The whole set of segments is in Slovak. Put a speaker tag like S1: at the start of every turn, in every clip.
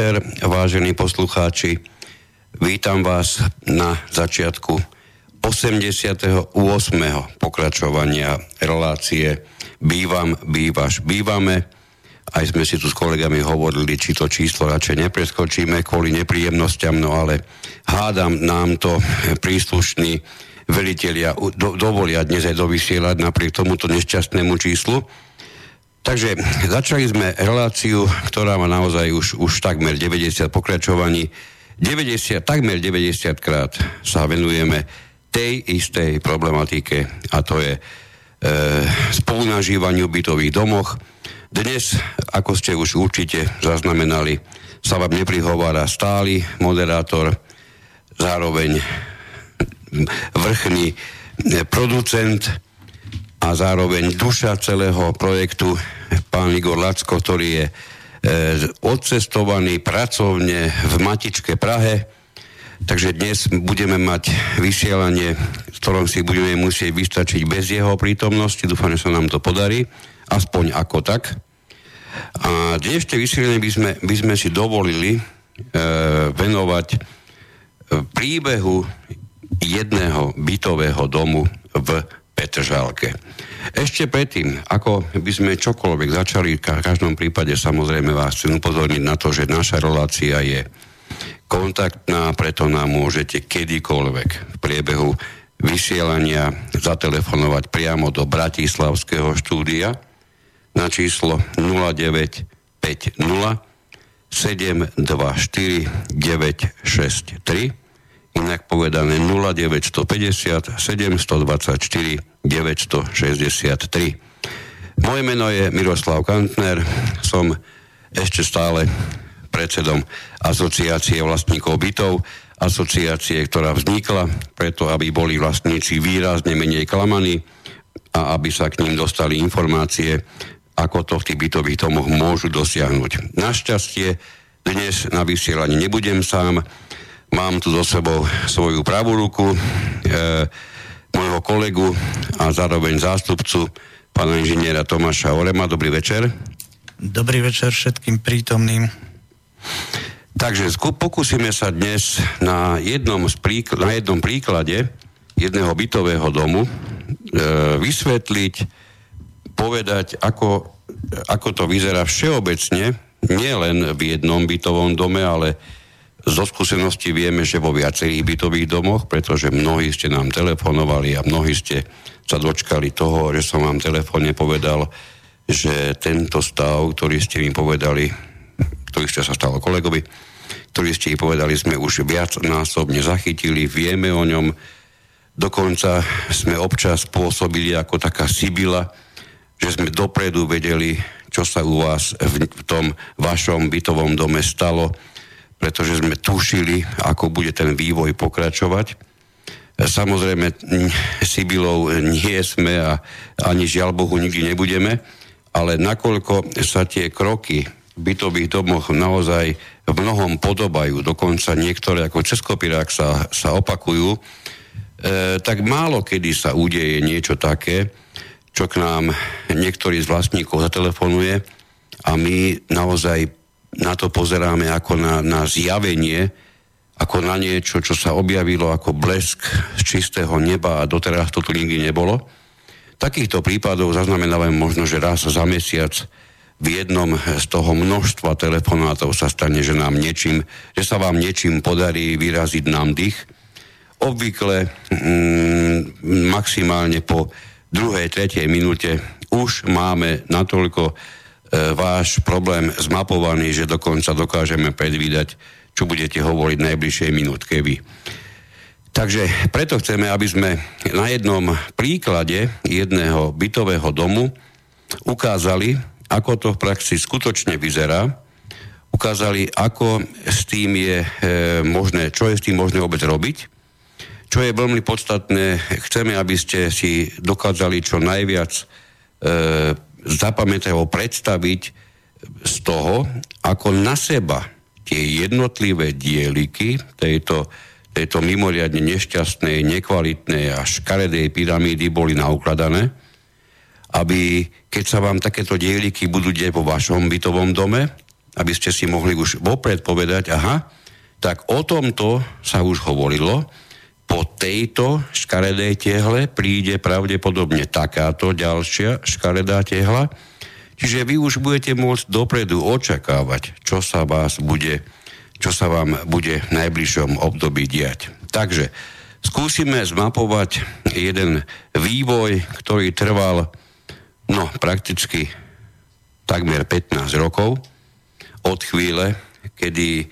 S1: večer, vážení poslucháči. Vítam vás na začiatku 88. pokračovania relácie Bývam, bývaš, bývame. Aj sme si tu s kolegami hovorili, či to číslo radšej nepreskočíme kvôli nepríjemnosťam, no ale hádam nám to príslušní velitelia do, dovolia dnes aj dovysielať napriek tomuto nešťastnému číslu. Takže začali sme reláciu, ktorá má naozaj už, už takmer 90 pokračovaní. 90, takmer 90 krát sa venujeme tej istej problematike a to je e, spolunažívaniu bytových domoch. Dnes, ako ste už určite zaznamenali, sa vám neprihovára stály moderátor, zároveň vrchný producent a zároveň duša celého projektu, pán Igor Lacko, ktorý je e, odcestovaný pracovne v Matičke Prahe. Takže dnes budeme mať vysielanie, v ktorom si budeme musieť vystačiť bez jeho prítomnosti. Dúfam, že sa nám to podarí, aspoň ako tak. A dnešné vysielanie by sme, by sme si dovolili e, venovať e, príbehu jedného bytového domu v Petržálke. Ešte predtým, ako by sme čokoľvek začali, v každom prípade samozrejme vás chcem upozorniť na to, že naša relácia je kontaktná, preto nám môžete kedykoľvek v priebehu vysielania zatelefonovať priamo do Bratislavského štúdia na číslo 0950 724 963 inak povedané 0950 724 963. Moje meno je Miroslav Kantner, som ešte stále predsedom asociácie vlastníkov bytov, asociácie, ktorá vznikla preto, aby boli vlastníci výrazne menej klamaní a aby sa k ním dostali informácie, ako to v tých bytových domoch môžu dosiahnuť. Našťastie dnes na vysielaní nebudem sám, Mám tu so sebou svoju pravú ruku, e, môjho kolegu a zároveň zástupcu pána inžiniera Tomáša Orema. Dobrý večer.
S2: Dobrý večer všetkým prítomným.
S1: Takže pokúsime sa dnes na jednom, príkl- na jednom príklade jedného bytového domu e, vysvetliť, povedať, ako, ako to vyzerá všeobecne, nielen v jednom bytovom dome, ale zo skúsenosti vieme, že vo viacerých bytových domoch, pretože mnohí ste nám telefonovali a mnohí ste sa dočkali toho, že som vám telefónne povedal, že tento stav, ktorý ste mi povedali, ktorý ste sa stalo kolegovi, ktorý ste mi povedali, sme už viac násobne zachytili, vieme o ňom, dokonca sme občas pôsobili ako taká sibila, že sme dopredu vedeli, čo sa u vás v tom vašom bytovom dome stalo, pretože sme tušili, ako bude ten vývoj pokračovať. Samozrejme, Sibilou nie sme a ani žiaľ Bohu nikdy nebudeme, ale nakoľko sa tie kroky v bytových domoch naozaj v mnohom podobajú, dokonca niektoré ako Českopirák sa, sa opakujú, e, tak málo kedy sa udeje niečo také, čo k nám niektorý z vlastníkov zatelefonuje a my naozaj na to pozeráme ako na, na zjavenie, ako na niečo, čo sa objavilo ako blesk z čistého neba a doteraz to tu nikdy nebolo. Takýchto prípadov zaznamenávame možno, že raz za mesiac v jednom z toho množstva telefonátov sa stane, že nám niečím, že sa vám niečím podarí vyraziť nám dých. Obvykle mm, maximálne po druhej, tretej minúte už máme natoľko váš problém zmapovaný, že dokonca dokážeme predvídať, čo budete hovoriť v najbližšej minútke vy. Takže preto chceme, aby sme na jednom príklade jedného bytového domu ukázali, ako to v praxi skutočne vyzerá, ukázali, ako s tým je e, možné, čo je s tým možné vôbec robiť, čo je veľmi podstatné, chceme, aby ste si dokázali čo najviac e, zapamätavo predstaviť z toho, ako na seba tie jednotlivé dieliky tejto, tejto mimoriadne nešťastnej, nekvalitnej a škaredej pyramídy boli naukladané, aby keď sa vám takéto dieliky budú deť vo vašom bytovom dome, aby ste si mohli už vopred povedať, aha, tak o tomto sa už hovorilo, po tejto škaredej tehle príde pravdepodobne takáto ďalšia škaredá tehla, čiže vy už budete môcť dopredu očakávať, čo sa vás bude, čo sa vám bude v najbližšom období diať. Takže skúsime zmapovať jeden vývoj, ktorý trval no, prakticky takmer 15 rokov od chvíle, kedy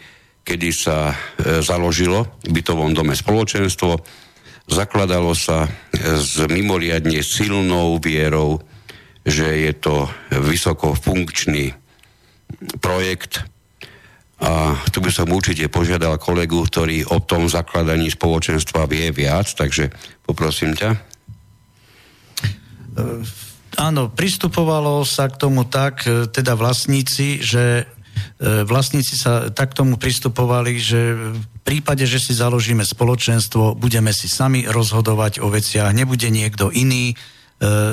S1: kedy sa e, založilo v bytovom dome spoločenstvo. Zakladalo sa e, s mimoriadne silnou vierou, že je to vysoko funkčný projekt a tu by som určite požiadal kolegu, ktorý o tom zakladaní spoločenstva vie viac, takže poprosím ťa. E,
S2: áno, pristupovalo sa k tomu tak, teda vlastníci, že E, vlastníci sa tak tomu pristupovali, že v prípade, že si založíme spoločenstvo, budeme si sami rozhodovať o veciach, nebude niekto iný e,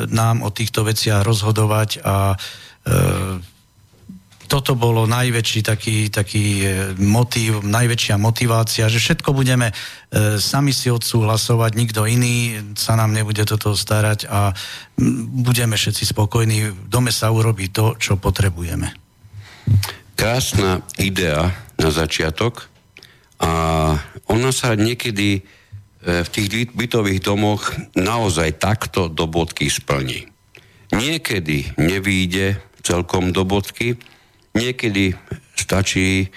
S2: nám o týchto veciach rozhodovať a e, toto bolo najväčší taký, taký motív, najväčšia motivácia, že všetko budeme e, sami si odsúhlasovať, nikto iný sa nám nebude toto starať a budeme všetci spokojní, v dome sa urobí to, čo potrebujeme
S1: krásna idea na začiatok a ona sa niekedy e, v tých bytových domoch naozaj takto do bodky splní. Niekedy nevýjde celkom do bodky, niekedy stačí e,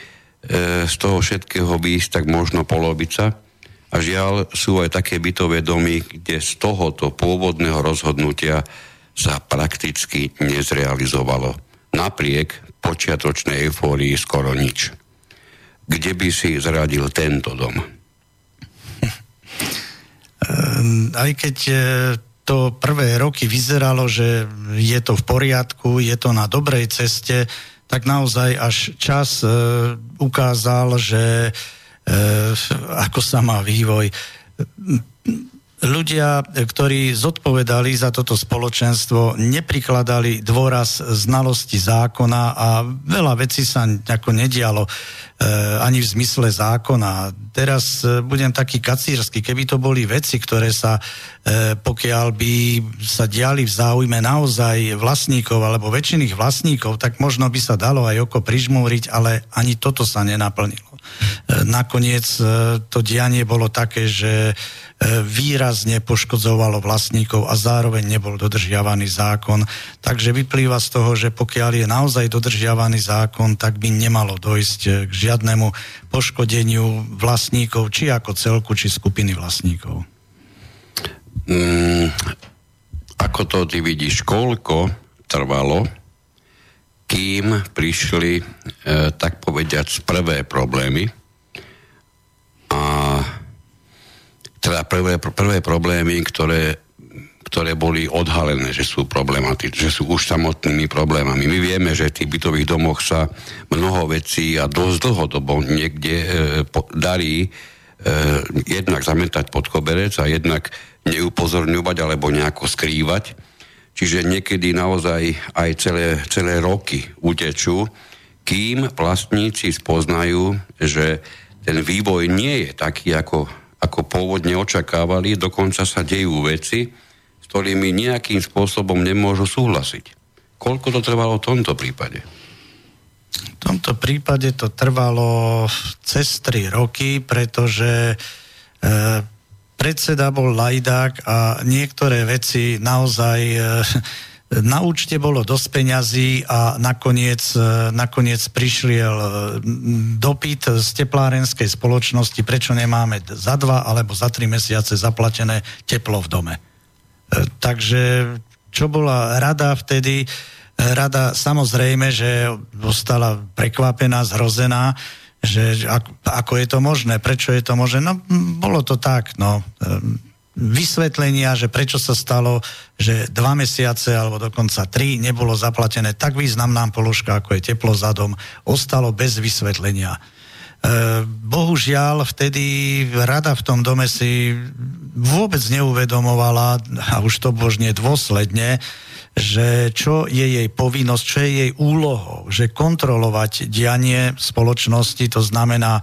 S1: z toho všetkého výjsť tak možno polovica. A žiaľ sú aj také bytové domy, kde z tohoto pôvodného rozhodnutia sa prakticky nezrealizovalo. Napriek počiatočnej eufórii skoro nič. Kde by si zradil tento dom?
S2: Ehm, aj keď e, to prvé roky vyzeralo, že je to v poriadku, je to na dobrej ceste, tak naozaj až čas e, ukázal, že e, ako sa má vývoj ľudia, ktorí zodpovedali za toto spoločenstvo, neprikladali dôraz znalosti zákona a veľa vecí sa ako nedialo e, ani v zmysle zákona. Teraz e, budem taký kacírsky, keby to boli veci, ktoré sa, e, pokiaľ by sa diali v záujme naozaj vlastníkov alebo väčšiných vlastníkov, tak možno by sa dalo aj oko prižmúriť, ale ani toto sa nenaplnilo. E, nakoniec e, to dianie bolo také, že výrazne poškodzovalo vlastníkov a zároveň nebol dodržiavaný zákon. Takže vyplýva z toho, že pokiaľ je naozaj dodržiavaný zákon, tak by nemalo dojsť k žiadnemu poškodeniu vlastníkov, či ako celku, či skupiny vlastníkov.
S1: Mm, ako to ty vidíš, koľko trvalo, kým prišli, e, tak povediať, prvé problémy a teda prvé, prvé problémy, ktoré, ktoré boli odhalené, že sú problematické, že sú už samotnými problémami. My vieme, že v tých bytových domoch sa mnoho vecí a dosť dlhodobo niekde e, po, darí e, jednak zametať pod koberec a jednak neupozorňovať alebo nejako skrývať. Čiže niekedy naozaj aj celé, celé roky utečú, kým vlastníci spoznajú, že ten vývoj nie je taký, ako ako pôvodne očakávali, dokonca sa dejú veci, s ktorými nejakým spôsobom nemôžu súhlasiť. Koľko to trvalo v tomto prípade?
S2: V tomto prípade to trvalo cez 3 roky, pretože e, predseda bol lajdák a niektoré veci naozaj e, na účte bolo dosť peňazí a nakoniec, e, nakoniec prišiel e, dopyt z teplárenskej spoločnosti, prečo nemáme za dva alebo za tri mesiace zaplatené teplo v dome. Takže čo bola rada vtedy? Rada samozrejme, že ostala prekvapená, zhrozená, že ako je to možné, prečo je to možné. No, bolo to tak, no vysvetlenia, že prečo sa stalo, že dva mesiace alebo dokonca tri nebolo zaplatené tak významná položka, ako je teplo za dom, ostalo bez vysvetlenia. E, bohužiaľ, vtedy rada v tom dome si vôbec neuvedomovala, a už to božne dôsledne, že čo je jej povinnosť, čo je jej úlohou, že kontrolovať dianie spoločnosti, to znamená e,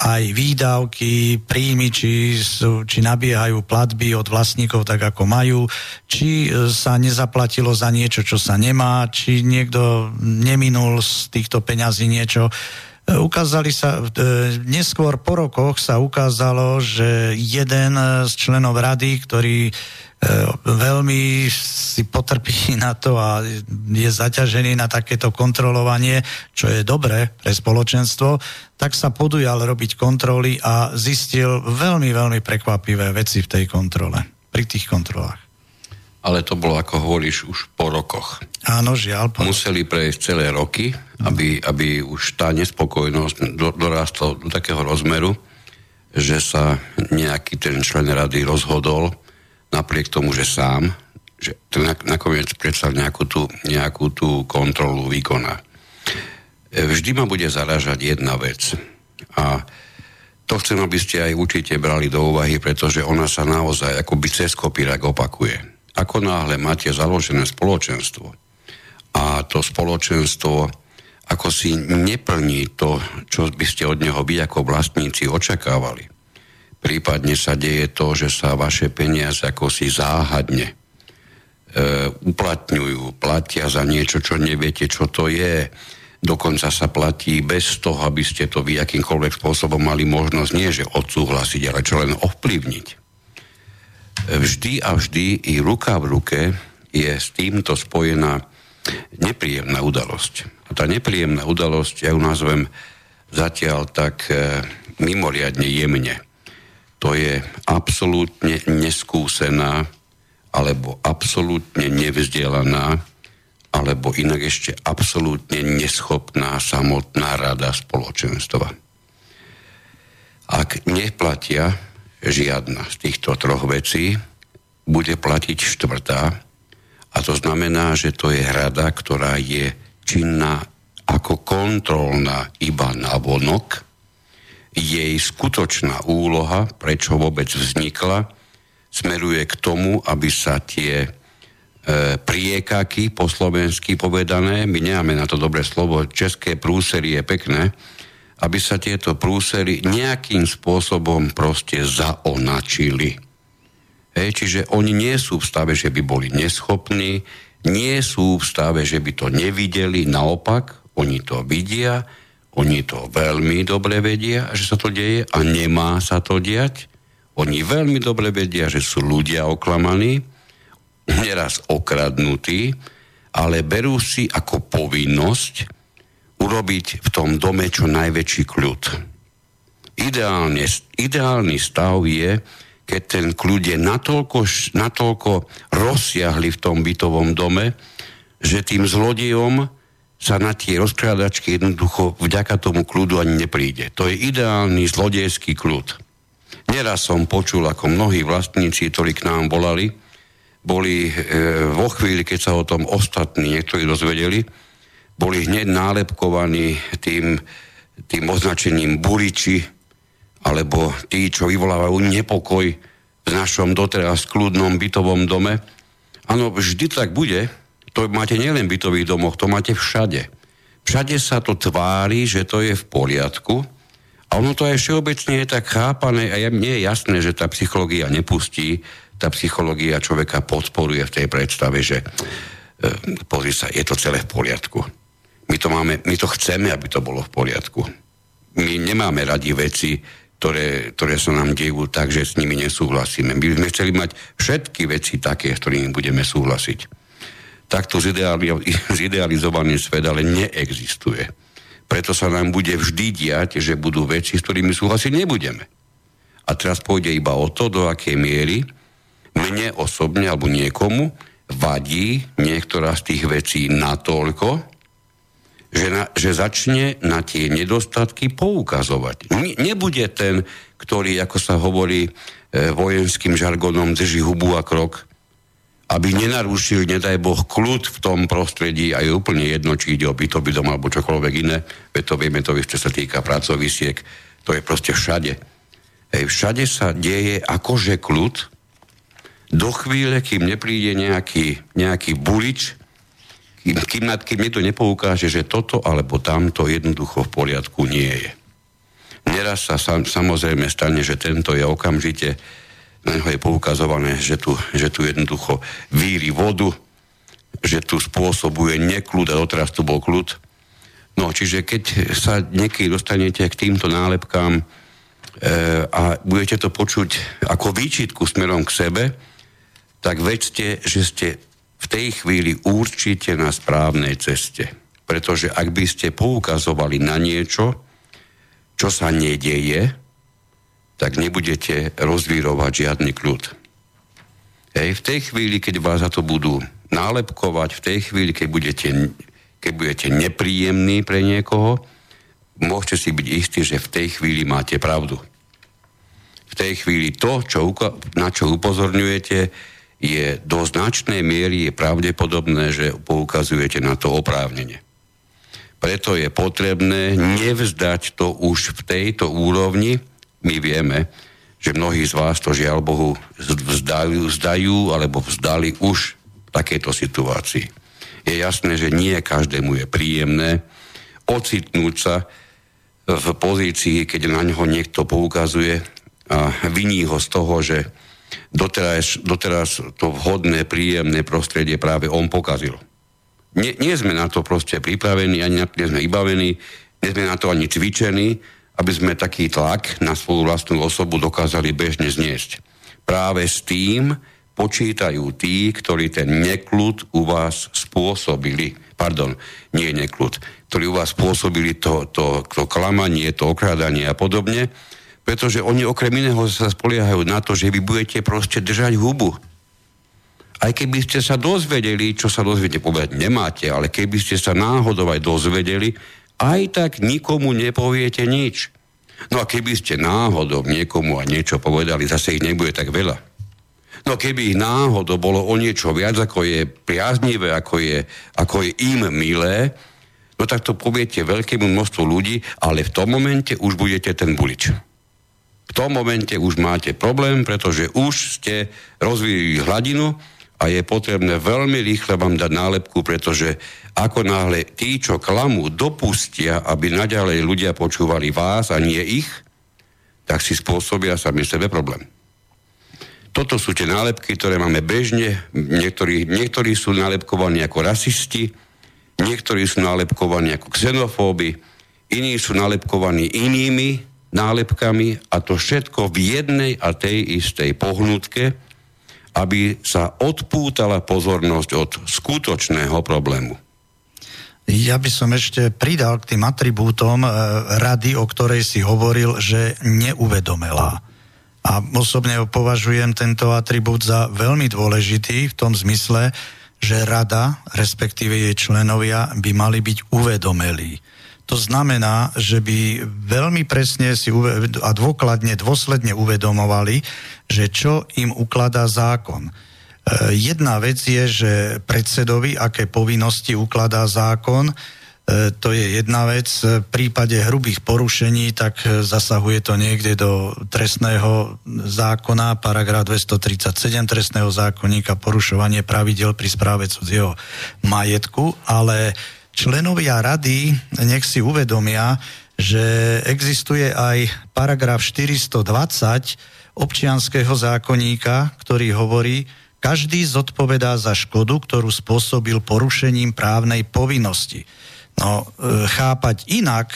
S2: aj výdavky, príjmy, či, sú, či nabiehajú platby od vlastníkov tak, ako majú, či e, sa nezaplatilo za niečo, čo sa nemá, či niekto neminul z týchto peňazí niečo. E, ukázali sa, e, neskôr po rokoch sa ukázalo, že jeden z členov rady, ktorý veľmi si potrpí na to a je zaťažený na takéto kontrolovanie, čo je dobré pre spoločenstvo, tak sa podujal robiť kontroly a zistil veľmi, veľmi prekvapivé veci v tej kontrole, pri tých kontrolách.
S1: Ale to bolo, ako hovoríš, už po rokoch.
S2: Áno, žiaľ. Po
S1: Museli prejsť celé roky, aby, aby už tá nespokojnosť do, dorastla do takého rozmeru, že sa nejaký ten člen rady rozhodol, napriek tomu, že sám, že to nakoniec predsa nejakú tú, nejakú tú kontrolu vykoná. E, vždy ma bude zaražať jedna vec. A to chcem, aby ste aj určite brali do úvahy, pretože ona sa naozaj akoby cez kopírak opakuje. Ako náhle máte založené spoločenstvo a to spoločenstvo ako si neplní to, čo by ste od neho vy ako vlastníci očakávali, Prípadne sa deje to, že sa vaše peniaze ako si záhadne e, uplatňujú, platia za niečo, čo neviete, čo to je. Dokonca sa platí bez toho, aby ste to vy akýmkoľvek spôsobom mali možnosť nie, že odsúhlasiť, ale čo len ovplyvniť. Vždy a vždy i ruka v ruke je s týmto spojená nepríjemná udalosť. A tá nepríjemná udalosť, ja ju nazvem zatiaľ tak e, mimoriadne jemne to je absolútne neskúsená alebo absolútne nevzdelaná alebo inak ešte absolútne neschopná samotná rada spoločenstva. Ak neplatia žiadna z týchto troch vecí, bude platiť štvrtá a to znamená, že to je rada, ktorá je činná ako kontrolná iba na vonok, jej skutočná úloha, prečo vôbec vznikla, smeruje k tomu, aby sa tie e, priekaky, po slovensky povedané, my nemáme na to dobré slovo, české prúsery je pekné, aby sa tieto prúsery nejakým spôsobom proste zaonačili. Hej, čiže oni nie sú v stave, že by boli neschopní, nie sú v stave, že by to nevideli, naopak, oni to vidia, oni to veľmi dobre vedia, že sa to deje a nemá sa to diať. Oni veľmi dobre vedia, že sú ľudia oklamaní, neraz okradnutí, ale berú si ako povinnosť urobiť v tom dome čo najväčší kľud. Ideálne, ideálny stav je, keď ten kľud je natoľko, natoľko rozsiahli v tom bytovom dome, že tým zlodejom sa na tie rozkrádačky jednoducho vďaka tomu kľudu ani nepríde. To je ideálny zlodejský kľud. Neraz som počul, ako mnohí vlastníci, ktorí k nám volali, boli e, vo chvíli, keď sa o tom ostatní niektorí dozvedeli, boli hneď nálepkovaní tým, tým označením buriči, alebo tí, čo vyvolávajú nepokoj v našom doteraz kľudnom bytovom dome. Áno, vždy tak bude, to máte nielen v bytových domoch, to máte všade. Všade sa to tvári, že to je v poriadku a ono to aj všeobecne je tak chápané a mne je jasné, že tá psychológia nepustí, tá psychológia človeka podporuje v tej predstave, že e, pozri sa, je to celé v poriadku. My to, máme, my to chceme, aby to bolo v poriadku. My nemáme radi veci, ktoré, ktoré sa nám dejú tak, že s nimi nesúhlasíme. My by sme chceli mať všetky veci také, s ktorými budeme súhlasiť takto zidealizovaný svet ale neexistuje. Preto sa nám bude vždy diať, že budú veci, s ktorými súhlasiť nebudeme. A teraz pôjde iba o to, do akej miery mne osobne alebo niekomu vadí niektorá z tých vecí natoľko, že, na, že začne na tie nedostatky poukazovať. Ne, nebude ten, ktorý, ako sa hovorí e, vojenským žargonom, drží hubu a krok, aby nenarušil, nedaj Boh, kľud v tom prostredí a je úplne jedno, či ide o bytový dom alebo čokoľvek iné, veď to vieme, to ešte sa týka pracovisiek, to je proste všade. Hej, všade sa deje akože kľud, do chvíle, kým nepríde nejaký, nejaký bulič, kým, kým, kým niekto nepoukáže, že toto alebo tamto jednoducho v poriadku nie je. Neraz sa sam, samozrejme stane, že tento je okamžite, na neho je poukazované, že tu, že tu jednoducho víri vodu, že tu spôsobuje neklud a doteraz tu bol kľud. No, čiže keď sa niekedy dostanete k týmto nálepkám e, a budete to počuť ako výčitku smerom k sebe, tak vedzte, že ste v tej chvíli určite na správnej ceste. Pretože ak by ste poukazovali na niečo, čo sa nedieje, tak nebudete rozvírovať žiadny kľud. Hej, v tej chvíli, keď vás za to budú nálepkovať, v tej chvíli, keď budete, keď budete nepríjemní pre niekoho, môžete si byť istí, že v tej chvíli máte pravdu. V tej chvíli to, čo, na čo upozorňujete, je do značnej miery je pravdepodobné, že poukazujete na to oprávnenie. Preto je potrebné nevzdať to už v tejto úrovni. My vieme, že mnohí z vás to žiaľ Bohu vzdajú, vzdajú alebo vzdali už v takejto situácii. Je jasné, že nie každému je príjemné ocitnúť sa v pozícii, keď na ňo niekto poukazuje a viní ho z toho, že doteraz, doteraz to vhodné, príjemné prostredie práve on pokazil. Nie, nie sme na to proste pripravení, ani na to nie sme vybavení, nie sme na to ani cvičení, aby sme taký tlak na svoju vlastnú osobu dokázali bežne zniesť. Práve s tým počítajú tí, ktorí ten neklud u vás spôsobili, pardon, nie neklud, ktorí u vás spôsobili to, to, to klamanie, to okrádanie a podobne, pretože oni okrem iného sa spoliehajú na to, že vy budete proste držať hubu. Aj keby ste sa dozvedeli, čo sa dozvedieť povedať nemáte, ale keby ste sa náhodou aj dozvedeli, aj tak nikomu nepoviete nič. No a keby ste náhodou niekomu aj niečo povedali, zase ich nebude tak veľa. No keby ich náhodou bolo o niečo viac, ako je priaznivé, ako je, ako je im milé, no tak to poviete veľkému množstvu ľudí, ale v tom momente už budete ten bulič v tom momente už máte problém, pretože už ste rozvíjali hladinu a je potrebné veľmi rýchle vám dať nálepku, pretože ako náhle tí, čo klamu, dopustia, aby naďalej ľudia počúvali vás a nie ich, tak si spôsobia sami sebe problém. Toto sú tie nálepky, ktoré máme bežne. Niektorí, niektorí sú nálepkovaní ako rasisti, niektorí sú nálepkovaní ako xenofóby, iní sú nálepkovaní inými nálepkami a to všetko v jednej a tej istej pohnutke, aby sa odpútala pozornosť od skutočného problému.
S2: Ja by som ešte pridal k tým atribútom e, rady, o ktorej si hovoril, že neuvedomelá. A osobne považujem tento atribút za veľmi dôležitý v tom zmysle, že rada, respektíve jej členovia, by mali byť uvedomelí. To znamená, že by veľmi presne si a dôkladne, dôsledne uvedomovali, že čo im ukladá zákon. E, jedna vec je, že predsedovi, aké povinnosti ukladá zákon, e, to je jedna vec. V prípade hrubých porušení, tak zasahuje to niekde do trestného zákona, paragraf 237 trestného zákonníka, porušovanie pravidel pri správe cudzieho majetku, ale členovia rady nech si uvedomia, že existuje aj paragraf 420 občianského zákonníka, ktorý hovorí, každý zodpovedá za škodu, ktorú spôsobil porušením právnej povinnosti. No, e, chápať inak,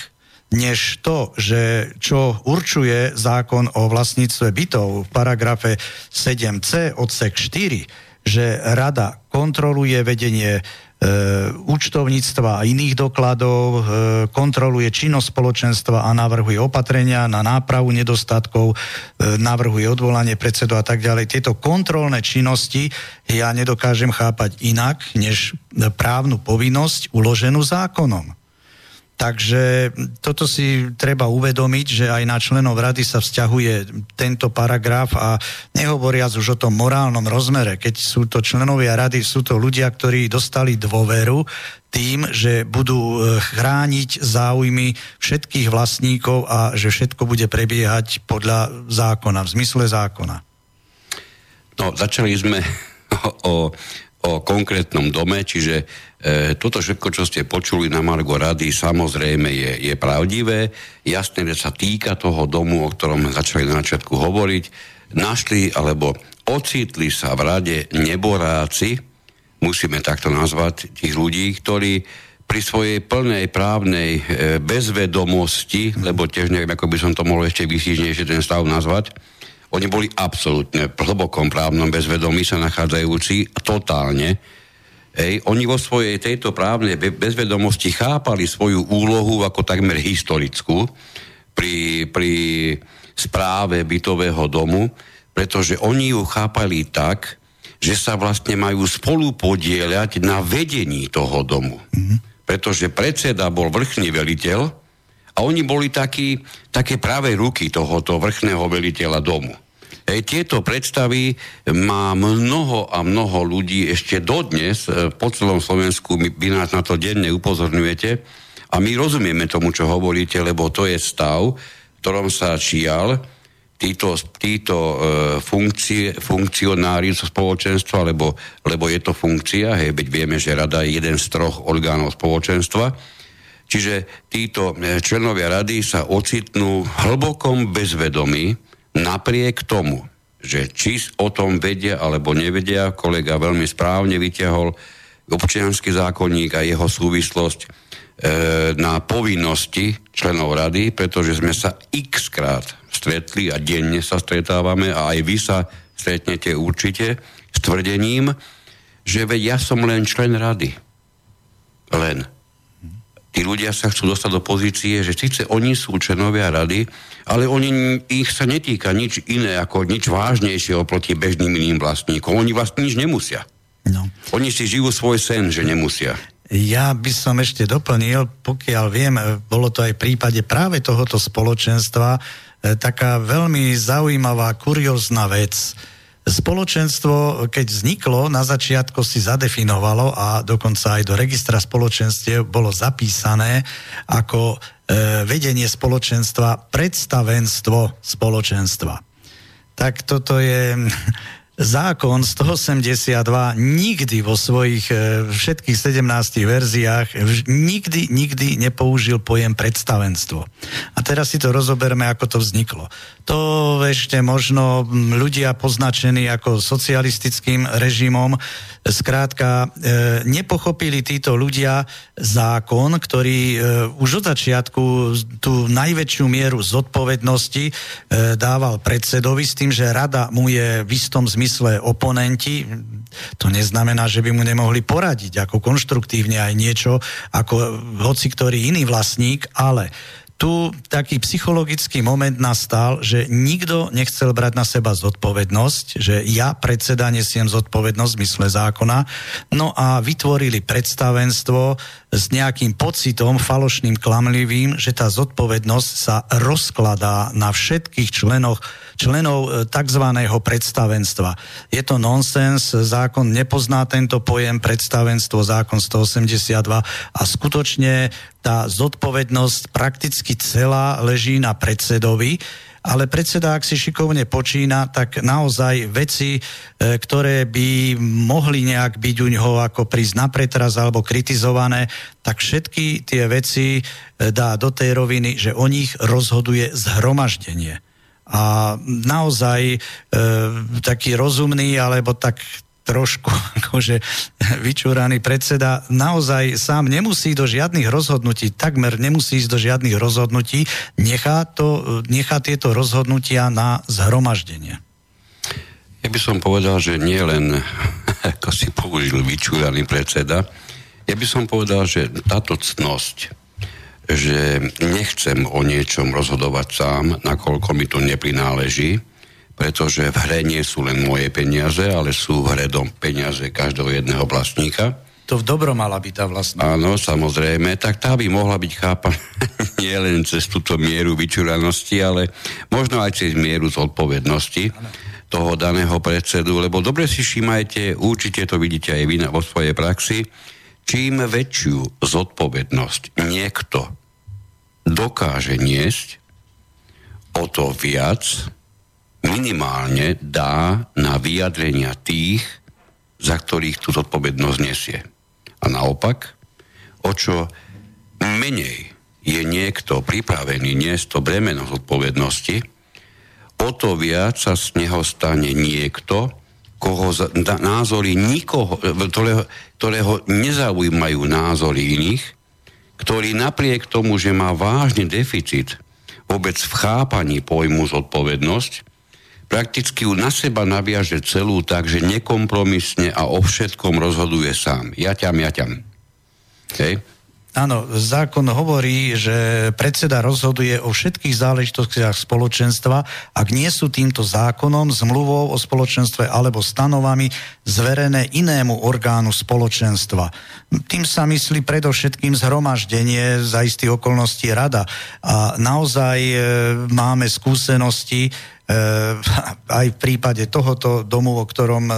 S2: než to, že čo určuje zákon o vlastníctve bytov v paragrafe 7c odsek 4, že rada kontroluje vedenie účtovníctva a iných dokladov, e, kontroluje činnosť spoločenstva a navrhuje opatrenia na nápravu nedostatkov, e, navrhuje odvolanie predsedu a tak ďalej. Tieto kontrolné činnosti ja nedokážem chápať inak, než právnu povinnosť uloženú zákonom. Takže toto si treba uvedomiť, že aj na členov rady sa vzťahuje tento paragraf a nehovoriac už o tom morálnom rozmere, keď sú to členovia rady, sú to ľudia, ktorí dostali dôveru tým, že budú e, chrániť záujmy všetkých vlastníkov a že všetko bude prebiehať podľa zákona, v zmysle zákona.
S1: No, začali sme o, o konkrétnom dome, čiže E, toto všetko, čo ste počuli na Margo Rady, samozrejme je, je pravdivé. Jasné, že sa týka toho domu, o ktorom začali na začiatku hovoriť. Našli alebo ocitli sa v rade neboráci, musíme takto nazvať tých ľudí, ktorí pri svojej plnej právnej e, bezvedomosti, lebo tiež neviem, ako by som to mohol ešte vysížnejšie ten stav nazvať, oni boli absolútne v hlbokom právnom bezvedomí sa nachádzajúci totálne Hej, oni vo svojej tejto právnej bezvedomosti chápali svoju úlohu ako takmer historickú pri, pri správe bytového domu, pretože oni ju chápali tak, že sa vlastne majú spolu podieľať na vedení toho domu. Mm-hmm. Pretože predseda bol vrchný veliteľ a oni boli takí, také práve ruky tohoto vrchného veliteľa domu. E, tieto predstavy má mnoho a mnoho ľudí ešte dodnes e, po celom Slovensku, vy nás na to denne upozorňujete a my rozumieme tomu, čo hovoríte, lebo to je stav, v ktorom sa čial títo, títo e, funkcie, funkcionári spoločenstva, lebo, lebo je to funkcia, hej, veď vieme, že rada je jeden z troch orgánov spoločenstva, čiže títo e, členovia rady sa ocitnú v hlbokom bezvedomí, Napriek tomu, že či o tom vedia alebo nevedia, kolega veľmi správne vyťahol občianský zákonník a jeho súvislosť e, na povinnosti členov rady, pretože sme sa x krát stretli a denne sa stretávame a aj vy sa stretnete určite s tvrdením, že veď ja som len člen rady. Len tí ľudia sa chcú dostať do pozície, že síce oni sú členovia rady, ale oni, ich sa netýka nič iné ako nič vážnejšie oproti bežným iným vlastníkom. Oni vlastne nič nemusia. No. Oni si žijú svoj sen, že nemusia.
S2: Ja by som ešte doplnil, pokiaľ viem, bolo to aj v prípade práve tohoto spoločenstva, e, taká veľmi zaujímavá, kuriózna vec Spoločenstvo, keď vzniklo, na začiatku si zadefinovalo a dokonca aj do registra spoločenstiev bolo zapísané ako e, vedenie spoločenstva predstavenstvo spoločenstva. Tak toto je zákon 182 nikdy vo svojich e, všetkých 17 verziách nikdy, nikdy nepoužil pojem predstavenstvo. A teraz si to rozoberme, ako to vzniklo. To ešte možno ľudia poznačení ako socialistickým režimom Skrátka, e, nepochopili títo ľudia zákon, ktorý e, už od začiatku tú najväčšiu mieru zodpovednosti dával predsedovi s tým, že rada mu je v istom zmysle oponenti. To neznamená, že by mu nemohli poradiť ako konštruktívne aj niečo, ako hoci ktorý iný vlastník, ale tu taký psychologický moment nastal, že nikto nechcel brať na seba zodpovednosť, že ja predseda nesiem zodpovednosť v zmysle zákona, no a vytvorili predstavenstvo s nejakým pocitom falošným, klamlivým, že tá zodpovednosť sa rozkladá na všetkých členoch členov e, tzv. predstavenstva. Je to nonsens, zákon nepozná tento pojem predstavenstvo, zákon 182 a skutočne tá zodpovednosť prakticky celá leží na predsedovi ale predseda, ak si šikovne počína, tak naozaj veci, e, ktoré by mohli nejak byť u ňoho ako prísť na pretraz alebo kritizované, tak všetky tie veci e, dá do tej roviny, že o nich rozhoduje zhromaždenie. A naozaj e, taký rozumný, alebo tak trošku akože vyčúraný predseda naozaj sám nemusí do žiadnych rozhodnutí, takmer nemusí ísť do žiadnych rozhodnutí, nechá, to, nechá tieto rozhodnutia na zhromaždenie.
S1: Ja by som povedal, že nie len, ako si použil vyčúraný predseda, ja by som povedal, že táto cnosť, že nechcem o niečom rozhodovať sám, nakoľko mi to neprináleží, pretože v hre nie sú len moje peniaze, ale sú v hre dom peniaze každého jedného vlastníka.
S2: to v dobro mala byť tá vlastnosť.
S1: Áno, samozrejme, tak tá by mohla byť chápaná nie len cez túto mieru vyčuranosti, ale možno aj cez mieru zodpovednosti ano. toho daného predsedu, lebo dobre si všímajte, určite to vidíte aj vy vo svojej praxi, čím väčšiu zodpovednosť niekto dokáže niesť, o to viac minimálne dá na vyjadrenia tých, za ktorých tú zodpovednosť nesie. A naopak, o čo menej je niekto pripravený niesť to bremeno zodpovednosti, o to viac sa z neho stane niekto, koho názory nikoho, ktorého, ktorého nezaujímajú názory iných, ktorý napriek tomu, že má vážny deficit vôbec v chápaní pojmu zodpovednosť, prakticky ju na seba naviaže celú tak, že nekompromisne a o všetkom rozhoduje sám. Ja ťam, ja ťam. Okay?
S2: Áno, zákon hovorí, že predseda rozhoduje o všetkých záležitostiach spoločenstva, ak nie sú týmto zákonom, zmluvou o spoločenstve alebo stanovami zverené inému orgánu spoločenstva. Tým sa myslí predovšetkým zhromaždenie za istých okolností rada. A naozaj e, máme skúsenosti, aj v prípade tohoto domu, o ktorom eh,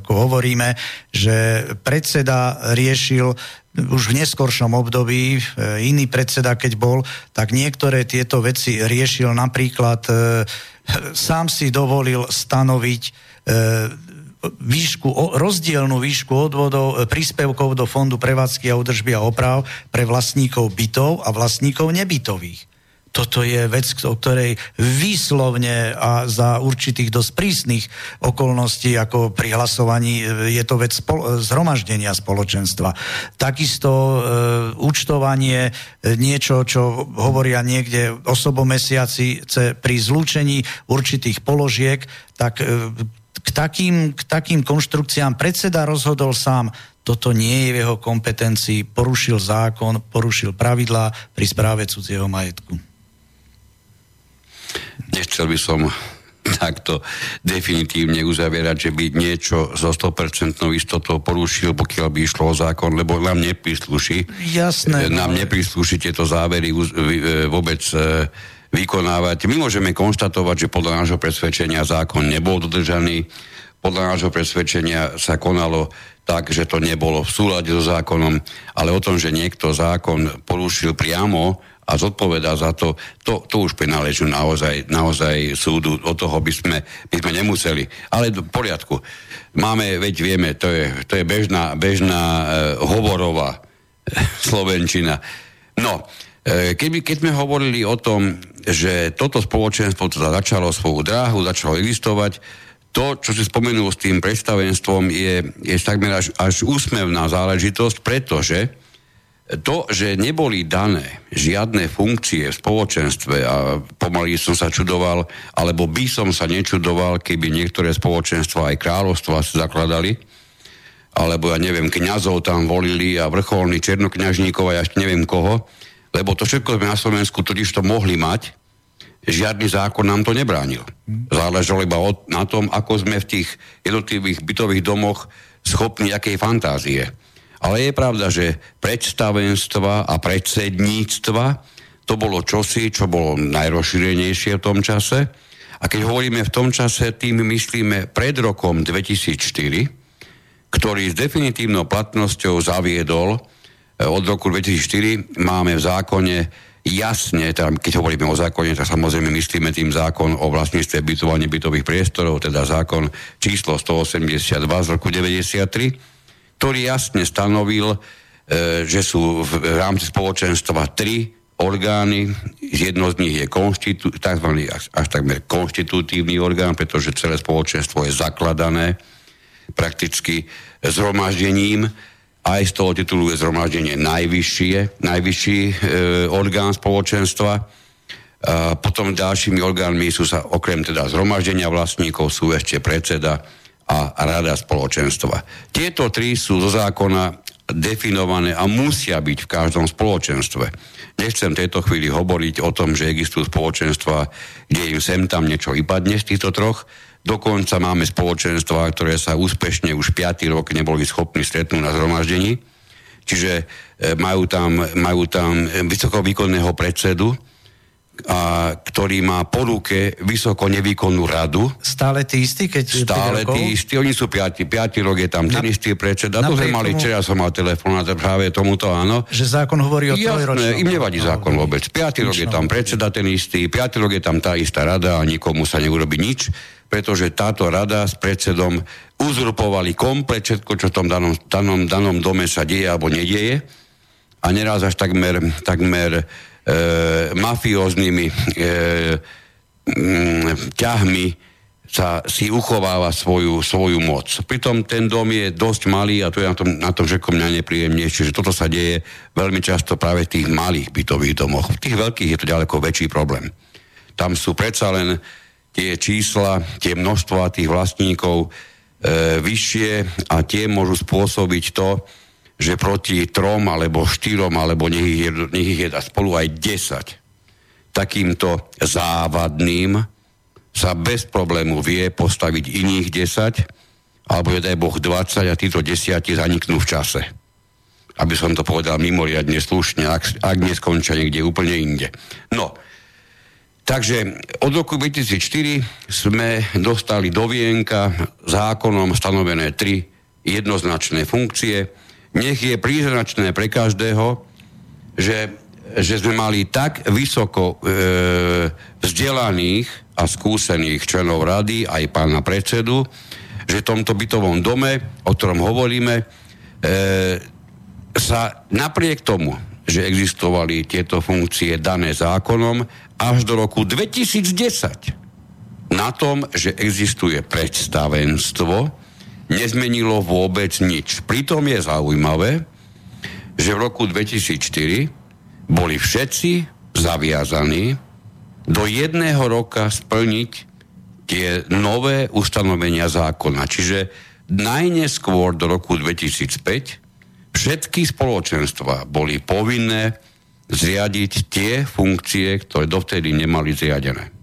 S2: ako hovoríme, že predseda riešil už v neskoršom období, eh, iný predseda keď bol, tak niektoré tieto veci riešil. Napríklad, sám si dovolil stanoviť výšku, rozdielnú výšku odvodov, príspevkov do Fondu prevádzky a údržby a oprav pre vlastníkov bytov a vlastníkov nebytových toto je vec, o ktorej výslovne a za určitých dosť prísnych okolností, ako pri hlasovaní, je to vec spolo- zhromaždenia spoločenstva. Takisto e, účtovanie, e, niečo, čo hovoria niekde osobomesiaci pri zlúčení určitých položiek, tak e, k takým, k takým konštrukciám predseda rozhodol sám, toto nie je v jeho kompetencii, porušil zákon, porušil pravidlá pri správe cudzieho majetku.
S1: Nechcel by som takto definitívne uzavierať, že by niečo so 100% istotou porušil, pokiaľ by išlo o zákon, lebo nám neprislúši.
S2: Jasné.
S1: Nám no. neprislúši tieto závery e, vôbec e, vykonávať. My môžeme konštatovať, že podľa nášho presvedčenia zákon nebol dodržaný, podľa nášho presvedčenia sa konalo tak, že to nebolo v súlade so zákonom, ale o tom, že niekto zákon porušil priamo a zodpovedá za to, to, to už prináleží naozaj, naozaj súdu, od toho by sme, by sme nemuseli. Ale v poriadku. Máme, veď vieme, to je, to je bežná, bežná e, hovorová slovenčina. No, e, keby, keď sme hovorili o tom, že toto spoločenstvo teda začalo svoju dráhu, začalo existovať, to, čo si spomenul s tým predstavenstvom, je, je takmer až, až úsmevná záležitosť, pretože to, že neboli dané žiadne funkcie v spoločenstve a pomaly som sa čudoval, alebo by som sa nečudoval, keby niektoré spoločenstva aj kráľovstva sa zakladali, alebo ja neviem, kňazov tam volili a vrcholní černokňažníkov a ja neviem koho, lebo to všetko sme na Slovensku totiž to mohli mať, žiadny zákon nám to nebránil. Záležalo iba na tom, ako sme v tých jednotlivých bytových domoch schopní akej fantázie. Ale je pravda, že predstavenstva a predsedníctva to bolo čosi, čo bolo najrozšírenejšie v tom čase. A keď hovoríme v tom čase, tým myslíme pred rokom 2004, ktorý s definitívnou platnosťou zaviedol eh, od roku 2004 máme v zákone jasne, teda keď hovoríme o zákone, tak samozrejme myslíme tým zákon o vlastníctve bytovaní bytových priestorov, teda zákon číslo 182 z roku 93, ktorý jasne stanovil, e, že sú v rámci spoločenstva tri orgány, jedno z nich je konštitu, tzv. Až, takmer konštitutívny orgán, pretože celé spoločenstvo je zakladané prakticky zhromaždením. Aj z toho titulu je zhromaždenie najvyššie, najvyšší e, orgán spoločenstva. A potom ďalšími orgánmi sú sa okrem teda zhromaždenia vlastníkov sú ešte predseda, a rada spoločenstva. Tieto tri sú zo zákona definované a musia byť v každom spoločenstve. Nechcem v tejto chvíli hovoriť o tom, že existujú spoločenstva, kde im sem tam niečo vypadne z týchto troch. Dokonca máme spoločenstva, ktoré sa úspešne už 5. rok neboli schopní stretnúť na zhromaždení. Čiže e, majú tam, majú tam vysokovýkonného predsedu, a, ktorý má po ruke vysoko nevýkonnú radu.
S2: Stále tí istí, keď
S1: Stále tí istí, oni sú piati, piati rok je tam Na, ten istý predseda. To sme mali, včera som mal telefón a práve tomuto, áno.
S2: Že zákon hovorí o
S1: Jasné, im nevadí zákon vôbec. Piatý rok je tam predseda ten istý, piatý rok je tam tá istá rada a nikomu sa neurobi nič, pretože táto rada s predsedom uzurpovali komplet všetko, čo v tom danom, danom, danom dome sa deje alebo nedieje. A neraz až takmer, takmer mafióznymi e, ťahmi sa si uchováva svoju, svoju moc. Pritom ten dom je dosť malý a to je na tom, na tom všetko mňa nepríjemnejšie, že toto sa deje veľmi často práve v tých malých bytových domoch. V tých veľkých je to ďaleko väčší problém. Tam sú predsa len tie čísla, tie množstva tých vlastníkov e, vyššie a tie môžu spôsobiť to, že proti trom alebo štyrom alebo nech ich nech ich je spolu aj 10 takýmto závadným sa bez problému vie postaviť iných 10 alebo je daj Boh 20 a títo desiatí zaniknú v čase. Aby som to povedal mimoriadne slušne, ak, ak neskončia niekde úplne inde. No, takže od roku 2004 sme dostali do vienka zákonom stanovené tri jednoznačné funkcie, nech je príznačné pre každého, že, že sme mali tak vysoko e, vzdelaných a skúsených členov rady, aj pána predsedu, že v tomto bytovom dome, o ktorom hovoríme, e, sa napriek tomu, že existovali tieto funkcie dané zákonom, až do roku 2010 na tom, že existuje predstavenstvo, nezmenilo vôbec nič. Pritom je zaujímavé, že v roku 2004 boli všetci zaviazaní do jedného roka splniť tie nové ustanovenia zákona. Čiže najneskôr do roku 2005 všetky spoločenstva boli povinné zriadiť tie funkcie, ktoré dovtedy nemali zriadené.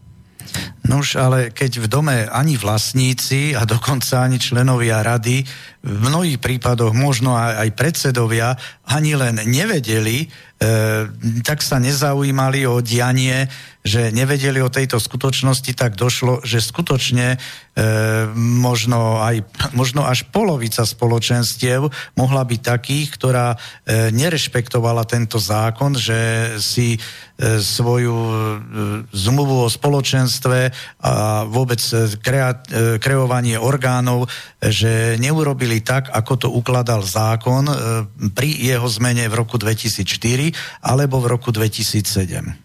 S2: Nož, ale keď v dome ani vlastníci a dokonca ani členovia rady v mnohých prípadoch možno aj, aj predsedovia ani len nevedeli, e, tak sa nezaujímali o dianie že nevedeli o tejto skutočnosti, tak došlo, že skutočne e, možno, aj, možno až polovica spoločenstiev mohla byť takých, ktorá e, nerešpektovala tento zákon, že si svoju e, zmluvu o spoločenstve a vôbec krea, e, kreovanie orgánov, že neurobili tak, ako to ukladal zákon e, pri jeho zmene v roku 2004 alebo v roku 2007.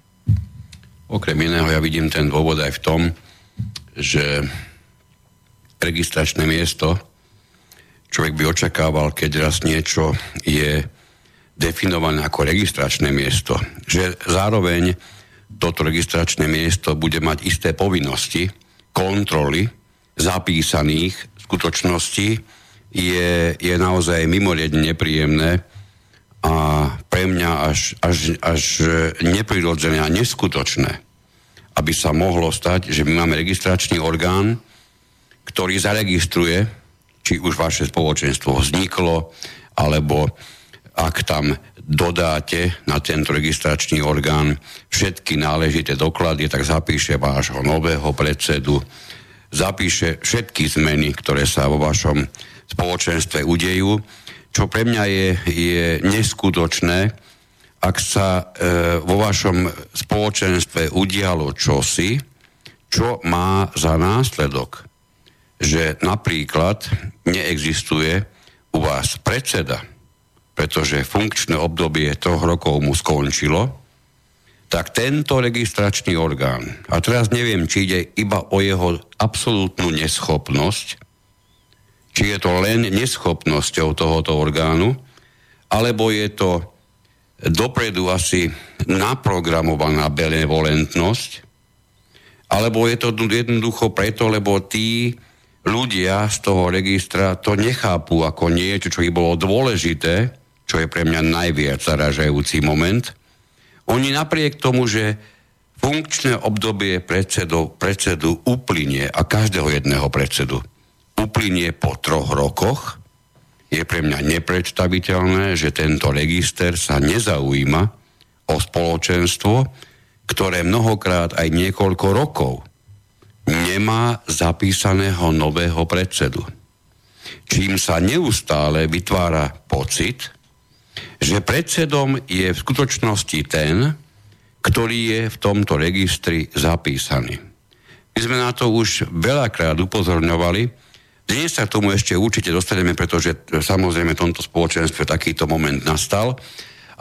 S1: Okrem iného ja vidím ten dôvod aj v tom, že registračné miesto človek by očakával, keď raz niečo je definované ako registračné miesto, že zároveň toto registračné miesto bude mať isté povinnosti, kontroly zapísaných skutočností, je, je naozaj mimoriadne nepríjemné, a pre mňa až, až, až neprirodzené a neskutočné, aby sa mohlo stať, že my máme registračný orgán, ktorý zaregistruje, či už vaše spoločenstvo vzniklo, alebo ak tam dodáte na tento registračný orgán všetky náležité doklady, tak zapíše vášho nového predsedu, zapíše všetky zmeny, ktoré sa vo vašom spoločenstve udejú čo pre mňa je, je neskutočné, ak sa e, vo vašom spoločenstve udialo čosi, čo má za následok, že napríklad neexistuje u vás predseda, pretože funkčné obdobie troch rokov mu skončilo, tak tento registračný orgán, a teraz neviem, či ide iba o jeho absolútnu neschopnosť, či je to len neschopnosťou tohoto orgánu, alebo je to dopredu asi naprogramovaná benevolentnosť, alebo je to jednoducho preto, lebo tí ľudia z toho registra to nechápu ako niečo, čo ich bolo dôležité, čo je pre mňa najviac zaražajúci moment. Oni napriek tomu, že funkčné obdobie predsedu, predsedu uplynie a každého jedného predsedu uplynie po troch rokoch, je pre mňa nepredstaviteľné, že tento register sa nezaujíma o spoločenstvo, ktoré mnohokrát aj niekoľko rokov nemá zapísaného nového predsedu. Čím sa neustále vytvára pocit, že predsedom je v skutočnosti ten, ktorý je v tomto registri zapísaný. My sme na to už veľakrát upozorňovali, dnes sa k tomu ešte určite dostaneme, pretože e, samozrejme v tomto spoločenstve takýto moment nastal.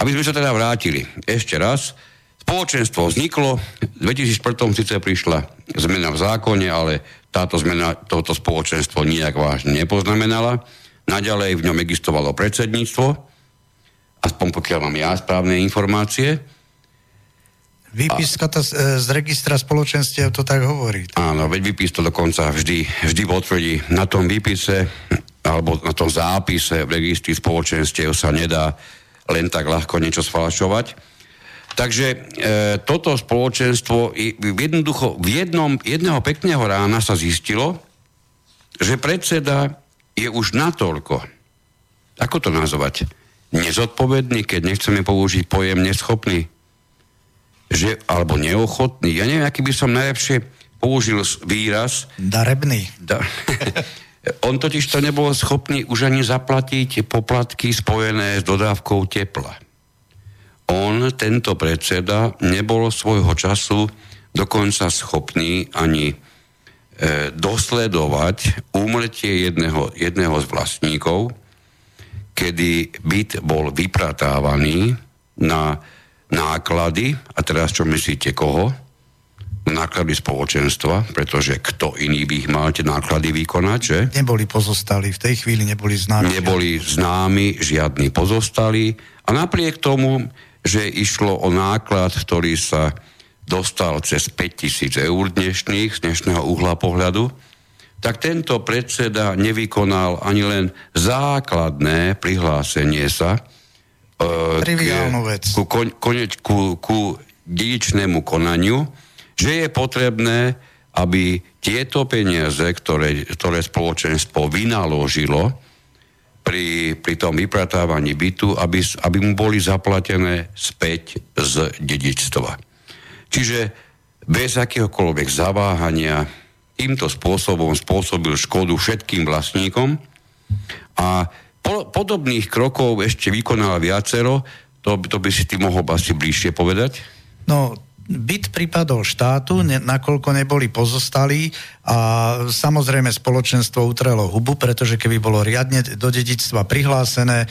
S1: Aby sme sa teda vrátili ešte raz, spoločenstvo vzniklo, v 2004 síce prišla zmena v zákone, ale táto zmena toto spoločenstvo nijak vážne nepoznamenala. Naďalej v ňom existovalo predsedníctvo, aspoň pokiaľ mám ja správne informácie,
S2: Výpiska to z, e, z registra spoločenstiev to tak hovorí.
S1: Áno, veď výpis to dokonca vždy, vždy potvrdí. Na tom výpise alebo na tom zápise v registri spoločenstiev sa nedá len tak ľahko niečo sfalšovať. Takže e, toto spoločenstvo jednoducho v jednom, jedného pekného rána sa zistilo, že predseda je už natoľko, ako to nazvať, nezodpovedný, keď nechceme použiť pojem neschopný, že, alebo neochotný, ja neviem, aký by som najlepšie použil výraz.
S2: Darebný.
S1: Da, on totiž to nebol schopný už ani zaplatiť poplatky spojené s dodávkou tepla. On, tento predseda, nebol svojho času dokonca schopný ani e, dosledovať úmrtie jedného, jedného z vlastníkov, kedy byt bol vypratávaný na náklady, a teraz čo myslíte koho? Náklady spoločenstva, pretože kto iný by ich mal tie náklady vykonať, že?
S2: Neboli pozostali, v tej chvíli neboli známi.
S1: Neboli známi žiadni pozostali a napriek tomu, že išlo o náklad, ktorý sa dostal cez 5000 eur dnešných, z dnešného uhla pohľadu, tak tento predseda nevykonal ani len základné prihlásenie sa,
S2: uh, Triviálnu vec.
S1: Ku, koneč, ku, ku dedičnému konaniu, že je potrebné, aby tieto peniaze, ktoré, ktoré spoločenstvo vynaložilo pri, pri tom vypratávaní bytu, aby, aby mu boli zaplatené späť z dedičstva. Čiže bez akéhokoľvek zaváhania týmto spôsobom spôsobil škodu všetkým vlastníkom a po, podobných krokov ešte vykonala viacero, to, to by si ty mohol asi bližšie povedať?
S2: No, byt pripadol štátu, ne, nakoľko neboli pozostali a samozrejme spoločenstvo utrelo hubu, pretože keby bolo riadne do dedičstva prihlásené, e,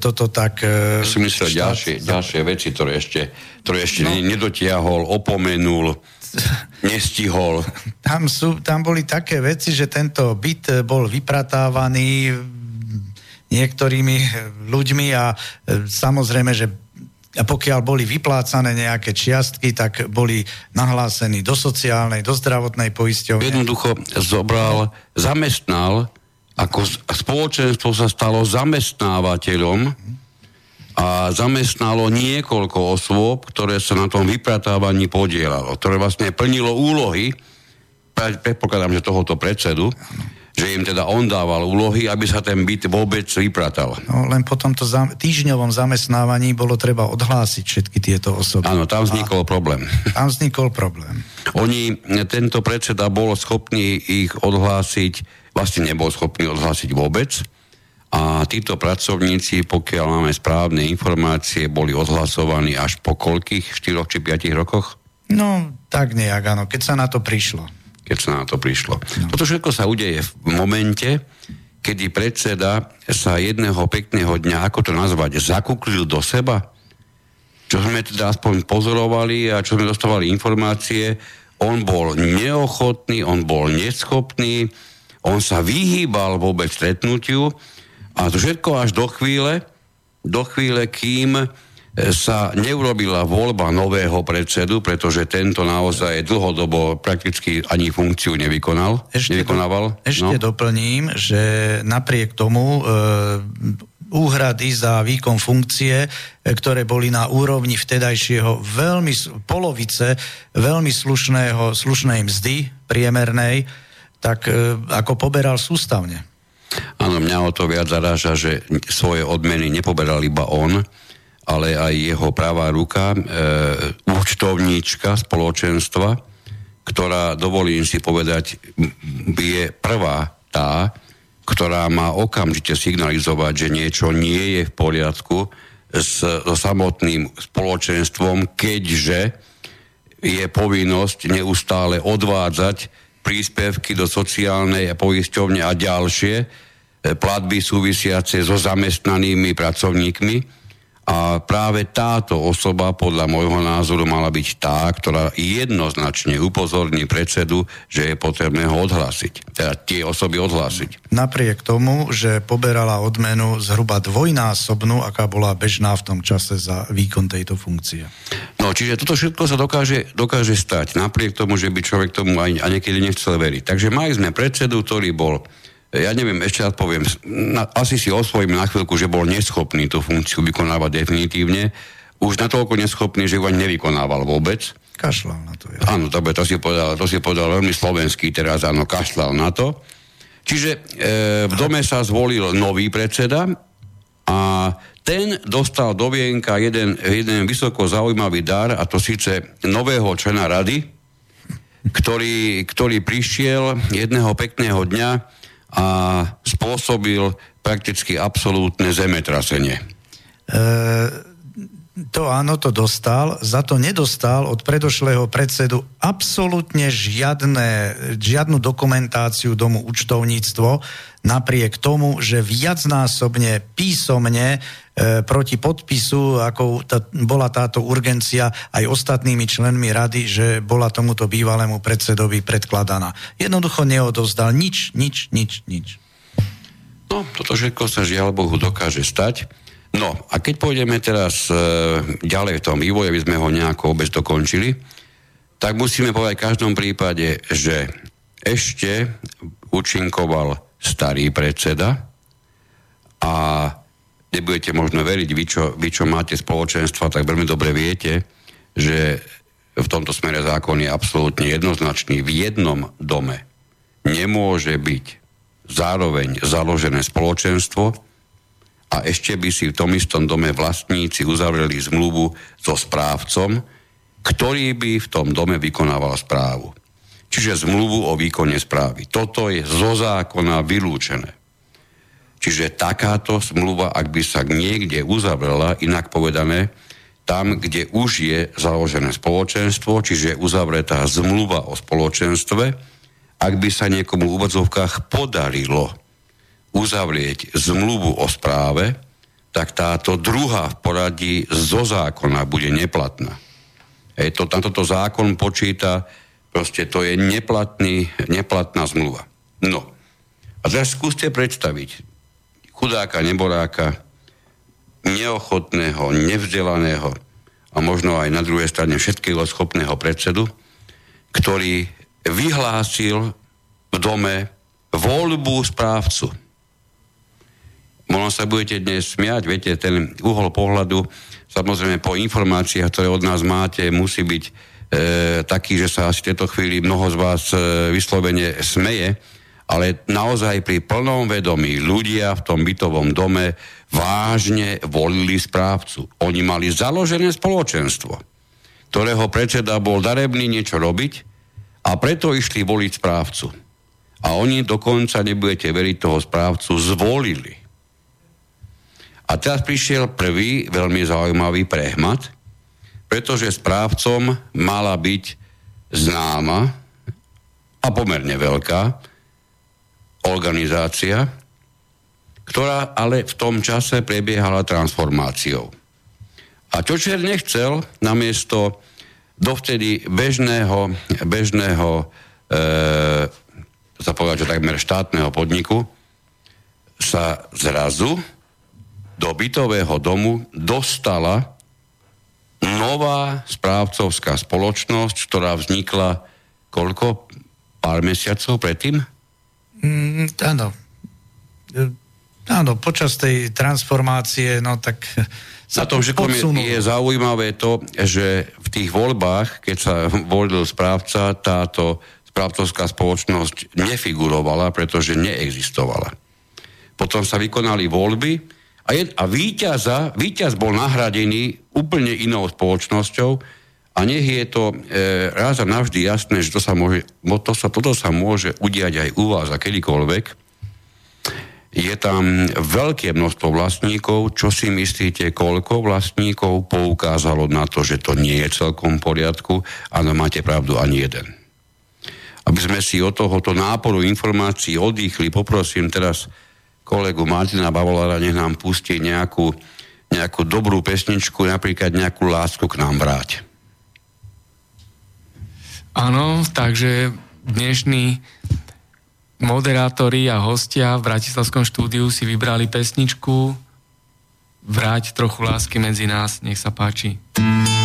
S2: toto tak...
S1: Ja si myslel štát... ďalšie, ďalšie veci, ktoré ešte, ktoré ešte no. nedotiahol, opomenul, nestihol.
S2: Tam, sú, tam boli také veci, že tento byt bol vypratávaný niektorými ľuďmi a e, samozrejme, že a pokiaľ boli vyplácané nejaké čiastky, tak boli nahlásení do sociálnej, do zdravotnej poisťovne.
S1: Jednoducho zobral, zamestnal, ako spoločenstvo sa stalo zamestnávateľom a zamestnalo niekoľko osôb, ktoré sa na tom vypratávaní podielalo, ktoré vlastne plnilo úlohy, predpokladám, že tohoto predsedu, že im teda on dával úlohy, aby sa ten byt vôbec vypratal.
S2: No, len po tomto zam- týždňovom zamestnávaní bolo treba odhlásiť všetky tieto osoby.
S1: Áno, tam vznikol A problém.
S2: Tam vznikol problém.
S1: Oni, tento predseda bol schopný ich odhlásiť, vlastne nebol schopný odhlásiť vôbec. A títo pracovníci, pokiaľ máme správne informácie, boli odhlasovaní až po koľkých, 4 či 5 rokoch?
S2: No, tak nejak, áno, keď sa na to prišlo
S1: keď sa na to prišlo. No. Toto všetko sa udeje v momente, kedy predseda sa jedného pekného dňa, ako to nazvať, zakuklil do seba, čo sme teda aspoň pozorovali a čo sme dostávali informácie, on bol neochotný, on bol neschopný, on sa vyhýbal vôbec stretnutiu a to všetko až do chvíle, do chvíle, kým sa neurobila voľba nového predsedu, pretože tento naozaj dlhodobo prakticky ani funkciu nevykonal.
S2: Ešte,
S1: nevykonával.
S2: Ešte no. doplním, že napriek tomu e, úhrady za výkon funkcie, e, ktoré boli na úrovni vtedajšieho veľmi, polovice veľmi slušného, slušnej mzdy priemernej, tak e, ako poberal sústavne.
S1: Áno, mňa o to viac zaráža, že svoje odmeny nepoberal iba on, ale aj jeho pravá ruka, e, účtovníčka spoločenstva, ktorá, dovolím si povedať, je prvá tá, ktorá má okamžite signalizovať, že niečo nie je v poriadku s, so samotným spoločenstvom, keďže je povinnosť neustále odvádzať príspevky do sociálnej poisťovne a ďalšie e, platby súvisiace so zamestnanými pracovníkmi a práve táto osoba podľa môjho názoru mala byť tá, ktorá jednoznačne upozorní predsedu, že je potrebné ho odhlásiť. Teda tie osoby odhlásiť.
S2: Napriek tomu, že poberala odmenu zhruba dvojnásobnú, aká bola bežná v tom čase za výkon tejto funkcie.
S1: No, čiže toto všetko sa dokáže, dokáže stať, napriek tomu, že by človek tomu aj, aj niekedy nechcel veriť. Takže mali sme predsedu, ktorý bol ja neviem, ešte raz poviem, na, asi si osvojím na chvíľku, že bol neschopný tú funkciu vykonávať definitívne, už natoľko neschopný, že ju ani nevykonával vôbec.
S2: Kašľal na to.
S1: Ja. Áno, to, to, si povedal, to si povedal veľmi slovenský teraz, áno, kašľal na to. Čiže e, v dome sa zvolil nový predseda a ten dostal do vienka jeden, jeden vysoko zaujímavý dar a to síce nového člena rady, ktorý, ktorý prišiel jedného pekného dňa a spôsobil prakticky absolútne zemetrasenie.
S2: E, to áno, to dostal, za to nedostal od predošlého predsedu absolútne žiadne, žiadnu dokumentáciu domu účtovníctvo, napriek tomu, že viacnásobne písomne proti podpisu, ako tá, bola táto urgencia aj ostatnými členmi rady, že bola tomuto bývalému predsedovi predkladaná. Jednoducho neodovzdal nič, nič, nič, nič.
S1: No, toto všetko sa žiaľ Bohu dokáže stať. No, a keď pôjdeme teraz e, ďalej v tom vývoji, aby sme ho nejako obec dokončili, tak musíme povedať v každom prípade, že ešte účinkoval starý predseda a nebudete možno veriť, vy čo, vy čo máte spoločenstva, tak veľmi dobre viete, že v tomto smere zákon je absolútne jednoznačný. V jednom dome nemôže byť zároveň založené spoločenstvo a ešte by si v tom istom dome vlastníci uzavreli zmluvu so správcom, ktorý by v tom dome vykonával správu čiže zmluvu o výkone správy. Toto je zo zákona vylúčené. Čiže takáto zmluva, ak by sa niekde uzavrela, inak povedané, tam, kde už je založené spoločenstvo, čiže uzavretá zmluva o spoločenstve, ak by sa niekomu v úvodzovkách podarilo uzavrieť zmluvu o správe, tak táto druhá v poradí zo zákona bude neplatná. Hej, to, tam toto zákon počíta Proste to je neplatný, neplatná zmluva. No. A teraz skúste predstaviť chudáka, neboráka, neochotného, nevzdelaného a možno aj na druhej strane všetkého schopného predsedu, ktorý vyhlásil v dome voľbu správcu. Možno sa budete dnes smiať, viete, ten uhol pohľadu, samozrejme po informáciách, ktoré od nás máte, musí byť e, taký, že sa asi v tejto chvíli mnoho z vás e, vyslovene smeje, ale naozaj pri plnom vedomí ľudia v tom bytovom dome vážne volili správcu. Oni mali založené spoločenstvo, ktorého predseda bol darebný niečo robiť a preto išli voliť správcu. A oni dokonca, nebudete veriť, toho správcu zvolili. A teraz prišiel prvý veľmi zaujímavý prehmat, pretože správcom mala byť známa a pomerne veľká organizácia, ktorá ale v tom čase prebiehala transformáciou. A Čočer nechcel namiesto dovtedy bežného, bežného e, sa povedať, že takmer štátneho podniku sa zrazu do bytového domu dostala nová správcovská spoločnosť, ktorá vznikla koľko? Pár mesiacov predtým?
S2: Mm, áno. Áno, počas tej transformácie, no tak
S1: na tom všetkom je, je zaujímavé to, že v tých voľbách, keď sa volil správca, táto správcovská spoločnosť nefigurovala, pretože neexistovala. Potom sa vykonali voľby a, je, a víťaza, víťaz bol nahradený úplne inou spoločnosťou a nech je to e, raz a navždy jasné, že to sa môže, to sa, toto sa môže udiať aj u vás a kedykoľvek, je tam veľké množstvo vlastníkov. Čo si myslíte, koľko vlastníkov poukázalo na to, že to nie je celkom v poriadku? Áno, máte pravdu, ani jeden. Aby sme si od tohoto náporu informácií odýchli, poprosím teraz kolegu Martina Bavolára, nech nám pustí nejakú, nejakú dobrú pesničku, napríklad nejakú lásku k nám vráť.
S3: Áno, takže dnešný moderátori a hostia v Bratislavskom štúdiu si vybrali pesničku Vráť trochu lásky medzi nás, nech sa páči.
S4: Krumu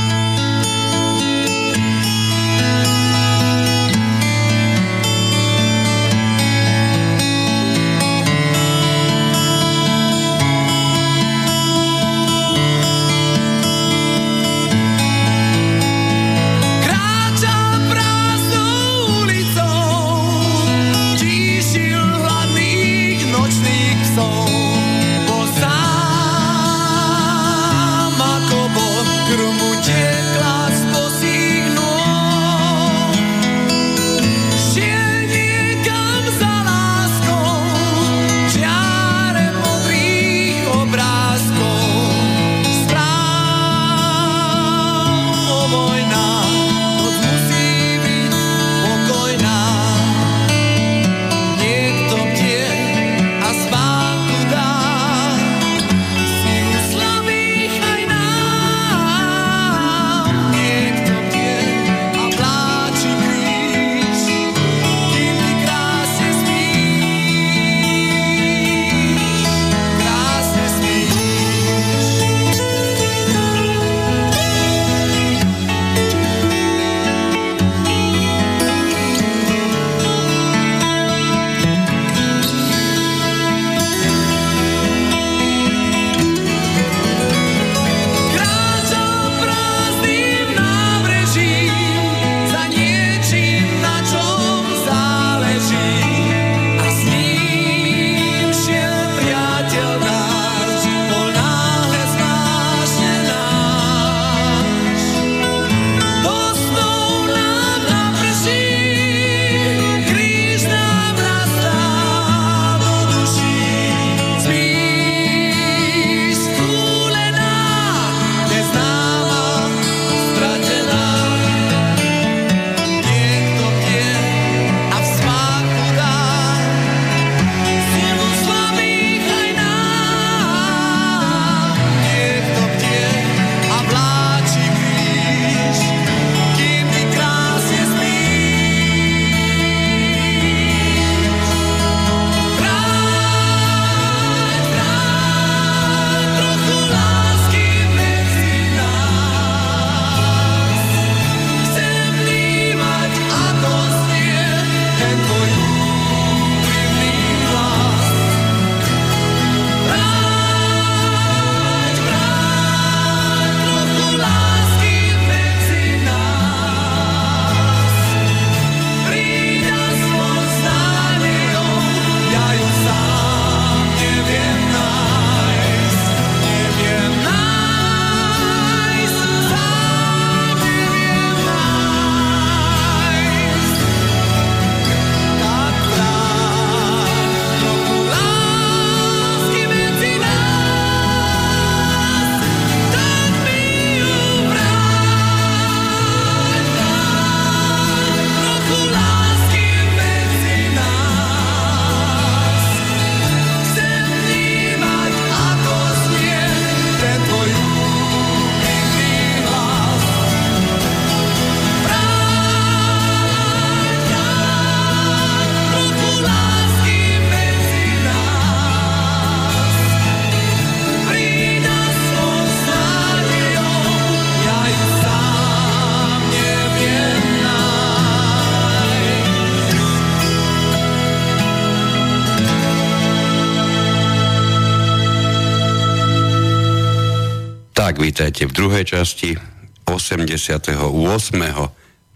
S1: druhej časti 88.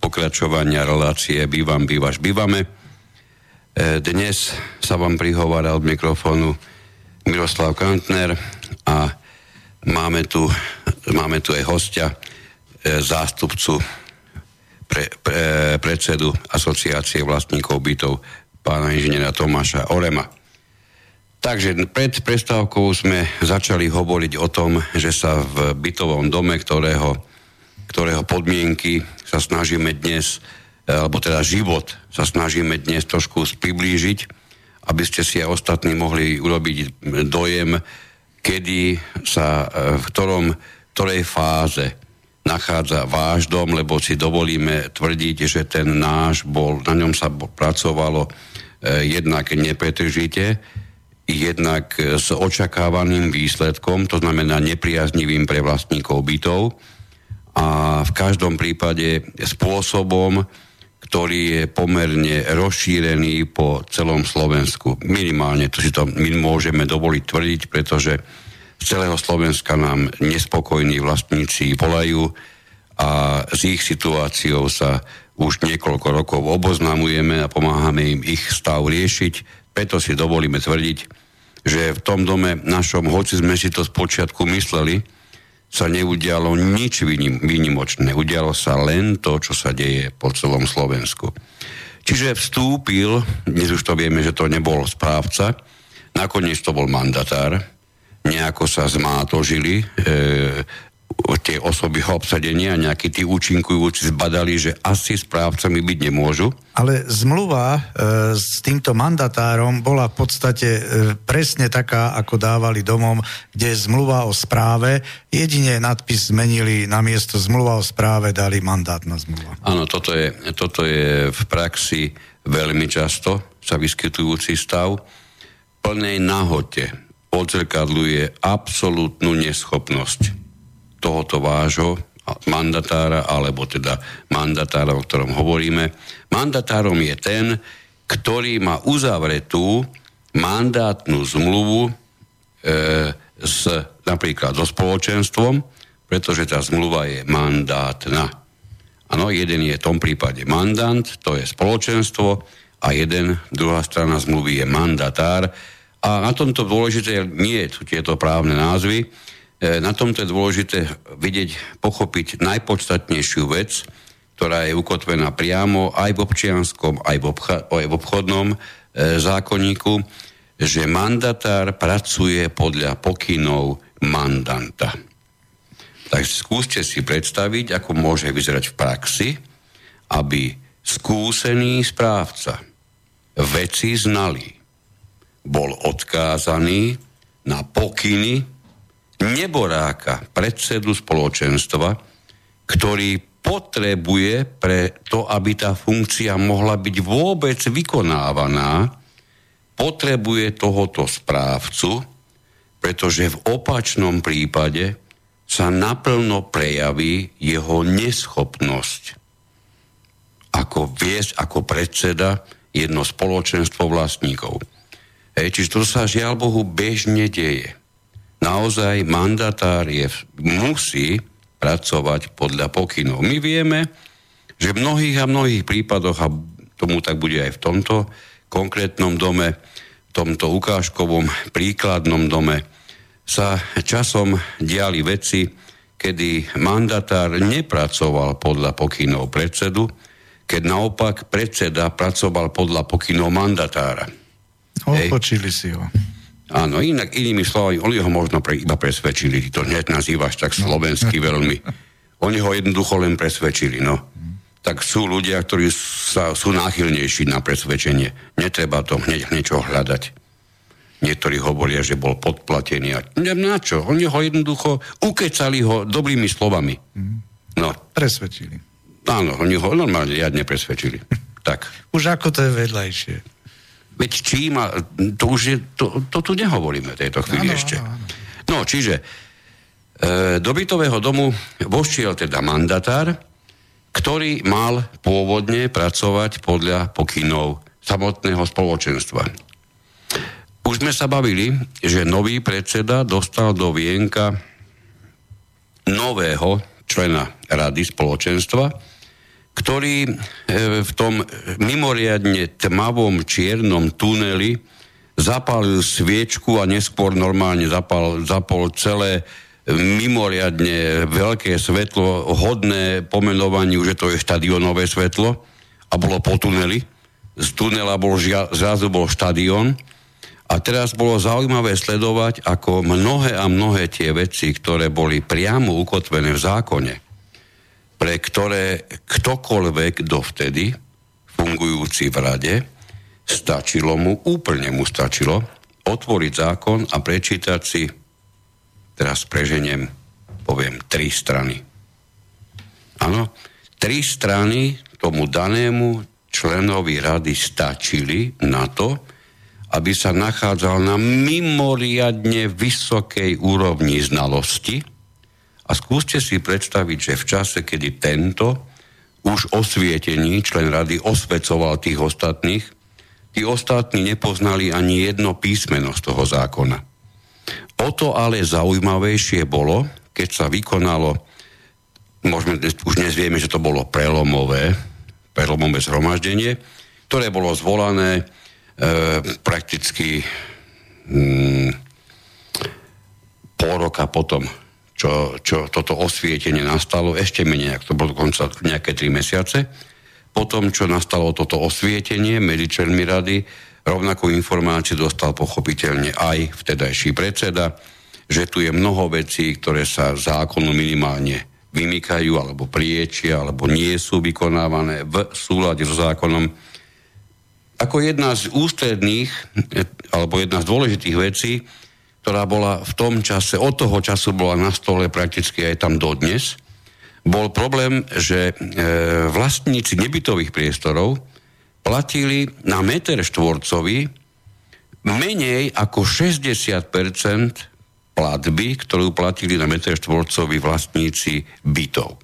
S1: pokračovania relácie Bývam, bývaš, bývame. E, dnes sa vám prihovára od mikrofónu Miroslav Kantner a máme tu, máme tu aj hostia, e, zástupcu pre, pre, predsedu Asociácie vlastníkov bytov pána inžiniera Tomáša Orema. Takže pred prestávkou sme začali hovoriť o tom, že sa v bytovom dome, ktorého, ktorého podmienky sa snažíme dnes, alebo teda život sa snažíme dnes trošku priblížiť, aby ste si aj ostatní mohli urobiť dojem, kedy sa v ktorom, ktorej fáze nachádza váš dom, lebo si dovolíme tvrdiť, že ten náš bol, na ňom sa pracovalo eh, jednak nepretržite, jednak s očakávaným výsledkom, to znamená nepriaznivým pre vlastníkov bytov a v každom prípade spôsobom, ktorý je pomerne rozšírený po celom Slovensku. Minimálne to si to my môžeme dovoliť tvrdiť, pretože z celého Slovenska nám nespokojní vlastníci volajú a s ich situáciou sa už niekoľko rokov oboznamujeme a pomáhame im ich stav riešiť preto si dovolíme tvrdiť, že v tom dome našom, hoci sme si to spočiatku mysleli, sa neudialo nič výnimočné. Udialo sa len to, čo sa deje po celom Slovensku. Čiže vstúpil, dnes už to vieme, že to nebol správca, nakoniec to bol mandatár, nejako sa zmátožili, e, tie osoby obsadenia, nejakí tí účinkujúci zbadali, že asi správcami byť nemôžu.
S2: Ale zmluva e, s týmto mandatárom bola v podstate e, presne taká, ako dávali domom, kde zmluva o správe. Jedine nadpis zmenili, na miesto zmluva o správe dali mandátna zmluva.
S1: Áno, toto je, toto je v praxi veľmi často sa vyskytujúci stav. Plnej nahote odzrkadluje absolútnu neschopnosť tohoto vášho mandatára, alebo teda mandatára, o ktorom hovoríme. Mandatárom je ten, ktorý má uzavretú mandátnu zmluvu e, s, napríklad so spoločenstvom, pretože tá zmluva je mandátna. Áno, jeden je v tom prípade mandant, to je spoločenstvo, a jeden, druhá strana zmluvy je mandatár. A na tomto dôležité nie sú tieto právne názvy, na tomto je dôležité vidieť, pochopiť najpodstatnejšiu vec, ktorá je ukotvená priamo aj v občianskom, aj v, obchodnom e, zákonníku, že mandatár pracuje podľa pokynov mandanta. Tak skúste si predstaviť, ako môže vyzerať v praxi, aby skúsený správca veci znali, bol odkázaný na pokyny neboráka, predsedu spoločenstva, ktorý potrebuje pre to, aby tá funkcia mohla byť vôbec vykonávaná, potrebuje tohoto správcu, pretože v opačnom prípade sa naplno prejaví jeho neschopnosť ako viesť ako predseda jedno spoločenstvo vlastníkov. Hej, čiže to sa žiaľ Bohu bežne deje naozaj mandatár je, musí pracovať podľa pokynov. My vieme, že v mnohých a mnohých prípadoch, a tomu tak bude aj v tomto konkrétnom dome, v tomto ukážkovom príkladnom dome, sa časom diali veci, kedy mandatár nepracoval podľa pokynov predsedu, keď naopak predseda pracoval podľa pokynov mandatára.
S2: Odpočili si ho.
S1: Áno, inak inými slovami, oni ho možno pre, iba presvedčili, ty to hneď nazývaš tak slovensky veľmi. Oni ho jednoducho len presvedčili, no. Tak sú ľudia, ktorí sa, sú náchylnejší na presvedčenie. Netreba to hneď niečo hľadať. Niektorí hovoria, že bol podplatený. A na čo? Oni ho jednoducho ukecali ho dobrými slovami.
S2: No. Presvedčili.
S1: Áno, oni ho normálne riadne presvedčili. tak.
S2: Už ako to je vedľajšie.
S1: Veď čím, a to už je, to, to tu nehovoríme v tejto chvíli ano, ešte. Ano. No, čiže e, do bytového domu vošiel teda mandatár, ktorý mal pôvodne pracovať podľa pokynov samotného spoločenstva. Už sme sa bavili, že nový predseda dostal do vienka nového člena rady spoločenstva, ktorý e, v tom mimoriadne tmavom čiernom tuneli zapálil sviečku a neskôr normálne zapal, zapol celé mimoriadne veľké svetlo, hodné pomenovaniu, že to je štadionové svetlo a bolo po tuneli. Z tunela bol žia, zrazu bol štadión a teraz bolo zaujímavé sledovať, ako mnohé a mnohé tie veci, ktoré boli priamo ukotvené v zákone, pre ktoré ktokoľvek dovtedy, fungujúci v rade, stačilo mu, úplne mu stačilo, otvoriť zákon a prečítať si teraz preženiem, poviem, tri strany. Áno, tri strany tomu danému členovi rady stačili na to, aby sa nachádzal na mimoriadne vysokej úrovni znalosti. A skúste si predstaviť, že v čase, kedy tento už osvietený člen rady osvecoval tých ostatných, tí ostatní nepoznali ani jedno písmeno z toho zákona. O to ale zaujímavejšie bolo, keď sa vykonalo, môžeme, už dnes vieme, že to bolo prelomové, prelomové zhromaždenie, ktoré bolo zvolané e, prakticky mm, pol roka potom, čo, čo toto osvietenie nastalo, ešte menej, ak to bolo dokonca nejaké tri mesiace, potom, čo nastalo toto osvietenie medzi členmi rady, Rovnakú informáciu dostal pochopiteľne aj vtedajší predseda, že tu je mnoho vecí, ktoré sa zákonu minimálne vymykajú alebo priečia, alebo nie sú vykonávané v súlade so zákonom. Ako jedna z ústredných, alebo jedna z dôležitých vecí, ktorá bola v tom čase, od toho času bola na stole prakticky aj tam dodnes, bol problém, že e, vlastníci nebytových priestorov platili na meter štvorcový menej ako 60% platby, ktorú platili na meter štvorcový vlastníci bytov.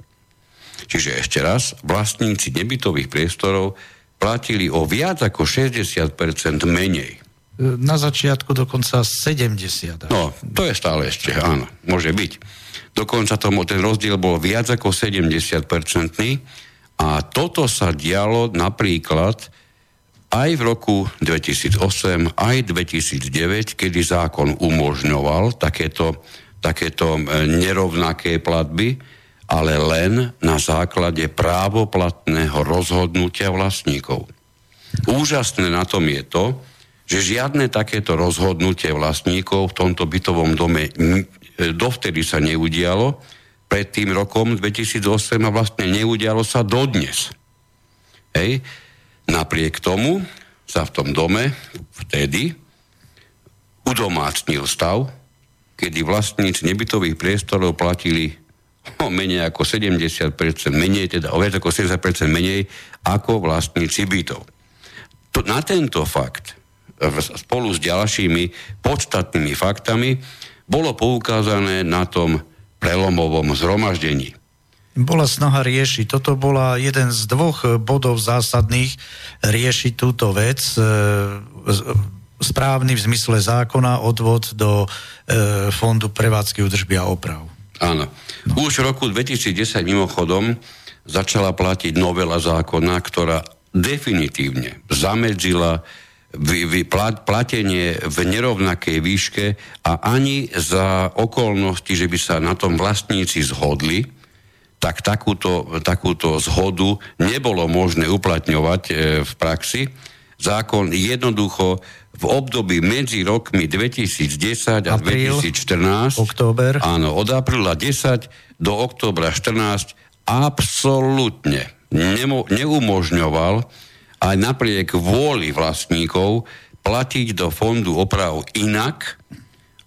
S1: Čiže ešte raz, vlastníci nebytových priestorov platili o viac ako 60% menej.
S2: Na začiatku dokonca 70.
S1: No, to je stále ešte, áno, môže byť. Dokonca tomu ten rozdiel bol viac ako 70-percentný a toto sa dialo napríklad aj v roku 2008, aj 2009, kedy zákon umožňoval takéto, takéto e, nerovnaké platby, ale len na základe právoplatného rozhodnutia vlastníkov. Úžasné na tom je to, že žiadne takéto rozhodnutie vlastníkov v tomto bytovom dome e, dovtedy sa neudialo, pred tým rokom 2008 a vlastne neudialo sa dodnes. Hej. Napriek tomu sa v tom dome vtedy udomácnil stav, kedy vlastníci nebytových priestorov platili o menej ako 70%, menej, teda o viac ako 70% menej ako vlastníci bytov. To, na tento fakt spolu s ďalšími podstatnými faktami bolo poukázané na tom prelomovom zhromaždení.
S2: Bola snaha riešiť. Toto bola jeden z dvoch bodov zásadných riešiť túto vec. E, správny v zmysle zákona odvod do e, Fondu prevádzky údržby a oprav.
S1: Áno. No. Už v roku 2010 mimochodom začala platiť novela zákona, ktorá definitívne zamedzila platenie v nerovnakej výške a ani za okolnosti, že by sa na tom vlastníci zhodli, tak takúto, takúto zhodu nebolo možné uplatňovať e, v praxi. Zákon jednoducho v období medzi rokmi 2010 a Apríl, 2014,
S2: október.
S1: áno, od apríla 10 do októbra 14 absolútne nemo, neumožňoval aj napriek vôli vlastníkov platiť do fondu oprav inak,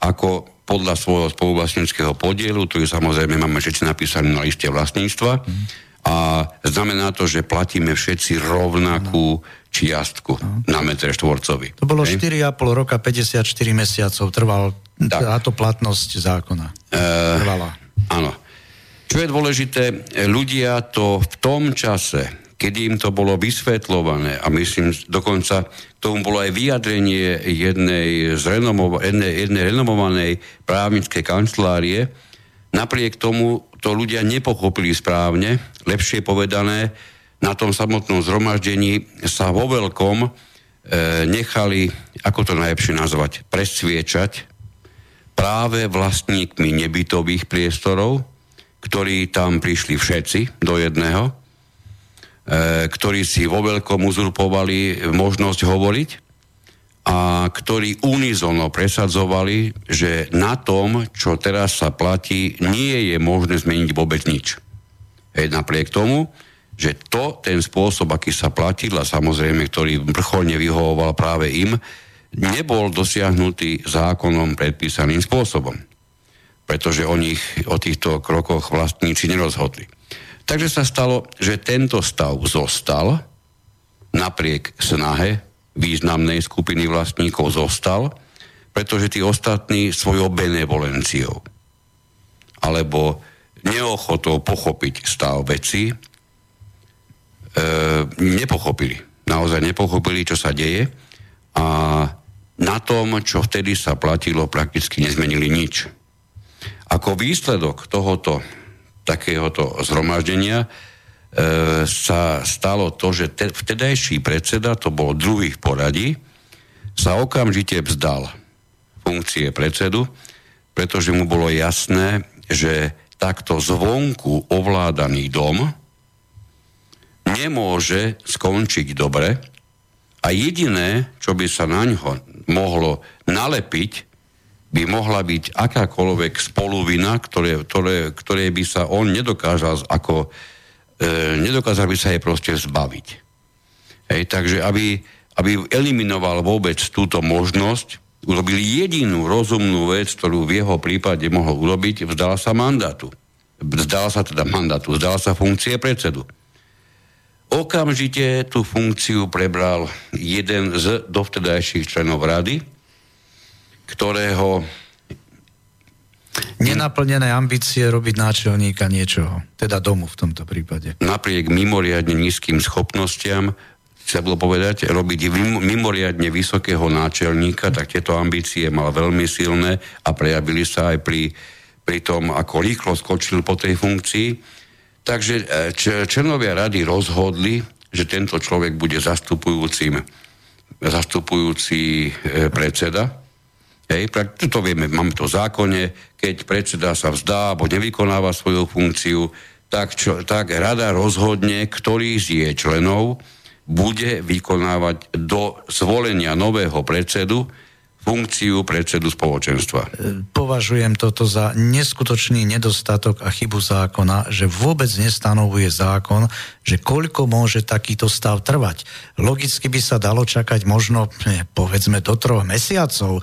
S1: ako podľa svojho spoluvlastníckého podielu, ktorý samozrejme máme všetci napísaný na liste vlastníctva. Mm. A znamená to, že platíme všetci rovnakú čiastku no. na meter štvorcový.
S2: To bolo Hej? 4,5 roka, 54 mesiacov trval tak. táto platnosť zákona. E, Trvala.
S1: Áno. Čo je dôležité, ľudia to v tom čase kedy im to bolo vysvetľované. A myslím, dokonca tomu bolo aj vyjadrenie jednej, z renomova, jednej, jednej renomovanej právnickej kancelárie, Napriek tomu to ľudia nepochopili správne, lepšie povedané, na tom samotnom zhromaždení sa vo veľkom e, nechali, ako to najlepšie nazvať, presviečať práve vlastníkmi nebytových priestorov, ktorí tam prišli všetci do jedného, ktorí si vo veľkom uzurpovali možnosť hovoriť a ktorí unizono presadzovali, že na tom, čo teraz sa platí, nie je možné zmeniť vôbec nič. Hej, napriek tomu, že to, ten spôsob, aký sa platil a samozrejme, ktorý vrcholne vyhovoval práve im, nebol dosiahnutý zákonom predpísaným spôsobom. Pretože o, nich, o týchto krokoch vlastníci nerozhodli. Takže sa stalo, že tento stav zostal napriek snahe významnej skupiny vlastníkov zostal, pretože tí ostatní svojou benevolenciou alebo neochotou pochopiť stav veci e, nepochopili. Naozaj nepochopili, čo sa deje a na tom, čo vtedy sa platilo, prakticky nezmenili nič. Ako výsledok tohoto takéhoto zhromaždenia E, sa stalo to, že te, vtedajší predseda, to bol druhý v poradí, sa okamžite vzdal funkcie predsedu, pretože mu bolo jasné, že takto zvonku ovládaný dom nemôže skončiť dobre a jediné, čo by sa na ňo mohlo nalepiť, by mohla byť akákoľvek spoluvina, ktoré, ktoré, ktoré by sa on nedokázal ako e, nedokázali by sa jej proste zbaviť. Hej, takže aby, aby eliminoval vôbec túto možnosť, urobil jedinú rozumnú vec, ktorú v jeho prípade mohol urobiť, vzdal sa mandátu. Vzdal sa teda mandátu, vzdal sa funkcie predsedu. Okamžite tú funkciu prebral jeden z dovtedajších členov rady, ktorého
S2: Nenaplnené ambície robiť náčelníka niečoho, teda domu v tomto prípade.
S1: Napriek mimoriadne nízkym schopnostiam sa bolo povedať, robiť mimoriadne vysokého náčelníka, tak tieto ambície mal veľmi silné a prejavili sa aj pri, pri tom, ako rýchlo skočil po tej funkcii. Takže e, členovia rady rozhodli, že tento človek bude zastupujúcim zastupujúci e, predseda Hej, to vieme, máme to v zákone, keď predseda sa vzdá alebo nevykonáva svoju funkciu, tak, čo, tak rada rozhodne, ktorý z jej členov bude vykonávať do zvolenia nového predsedu funkciu predsedu spoločenstva. E,
S2: považujem toto za neskutočný nedostatok a chybu zákona, že vôbec nestanovuje zákon, že koľko môže takýto stav trvať. Logicky by sa dalo čakať možno, povedzme, do troch mesiacov, e,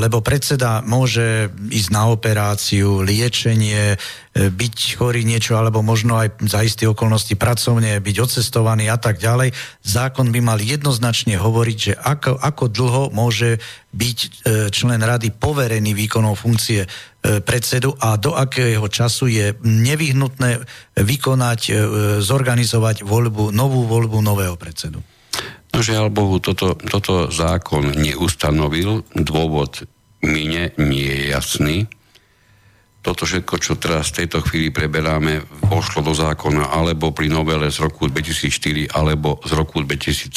S2: lebo predseda môže ísť na operáciu, liečenie, E, byť chorý niečo, alebo možno aj za isté okolnosti pracovne byť odcestovaný a tak ďalej. Zákon by mal jednoznačne hovoriť, že ako, ako dlho môže byť e, člen rady poverený výkonom funkcie predsedu a do akého času je nevyhnutné vykonať, zorganizovať voľbu, novú voľbu nového predsedu.
S1: No žiaľ Bohu, toto, toto zákon neustanovil, dôvod mine nie je jasný toto všetko, čo teraz v tejto chvíli preberáme, pošlo do zákona alebo pri novele z roku 2004 alebo z roku 2007.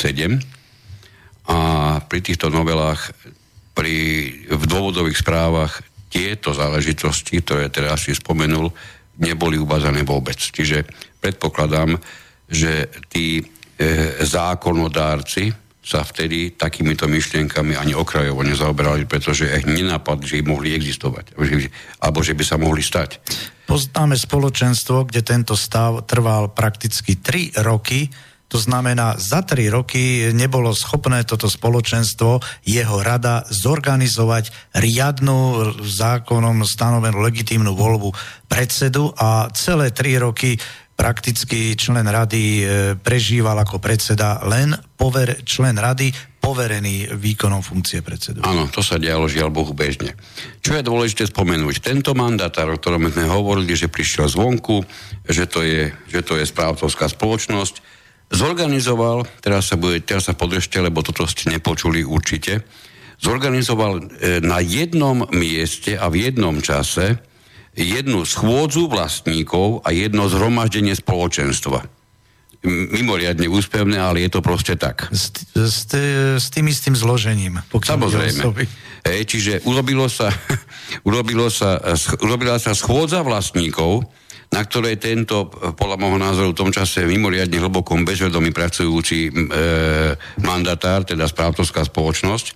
S1: A pri týchto novelách, pri, v dôvodových správach tieto záležitosti, ktoré teraz si spomenul, neboli uvádzané vôbec. Čiže predpokladám, že tí e, zákonodárci, sa vtedy takýmito myšlienkami ani okrajovo nezaoberali, pretože ich nenapadli, že mohli existovať, alebo že by sa mohli stať.
S2: Poznáme spoločenstvo, kde tento stav trval prakticky 3 roky, to znamená, za tri roky nebolo schopné toto spoločenstvo, jeho rada, zorganizovať riadnu zákonom stanovenú legitímnu voľbu predsedu a celé tri roky prakticky člen rady e, prežíval ako predseda len pover, člen rady poverený výkonom funkcie predsedu.
S1: Áno, to sa dialo žiaľ Bohu bežne. Čo je dôležité spomenúť, tento mandátár, o ktorom sme hovorili, že prišiel zvonku, že to je, že to je správcovská spoločnosť, zorganizoval, teraz sa, bude, teraz sa podržte, lebo toto ste nepočuli určite, zorganizoval e, na jednom mieste a v jednom čase jednu schôdzu vlastníkov a jedno zhromaždenie spoločenstva. Mimoriadne úspevné, ale je to proste tak.
S2: S, s, s tým istým zložením.
S1: Samozrejme. E, čiže urobilo sa, urobilo sa, urobila sa schôdza vlastníkov, na ktorej tento, podľa môjho názoru, v tom čase mimoriadne hlbokom bezvedomí pracujúci e, mandatár, teda správcovská spoločnosť,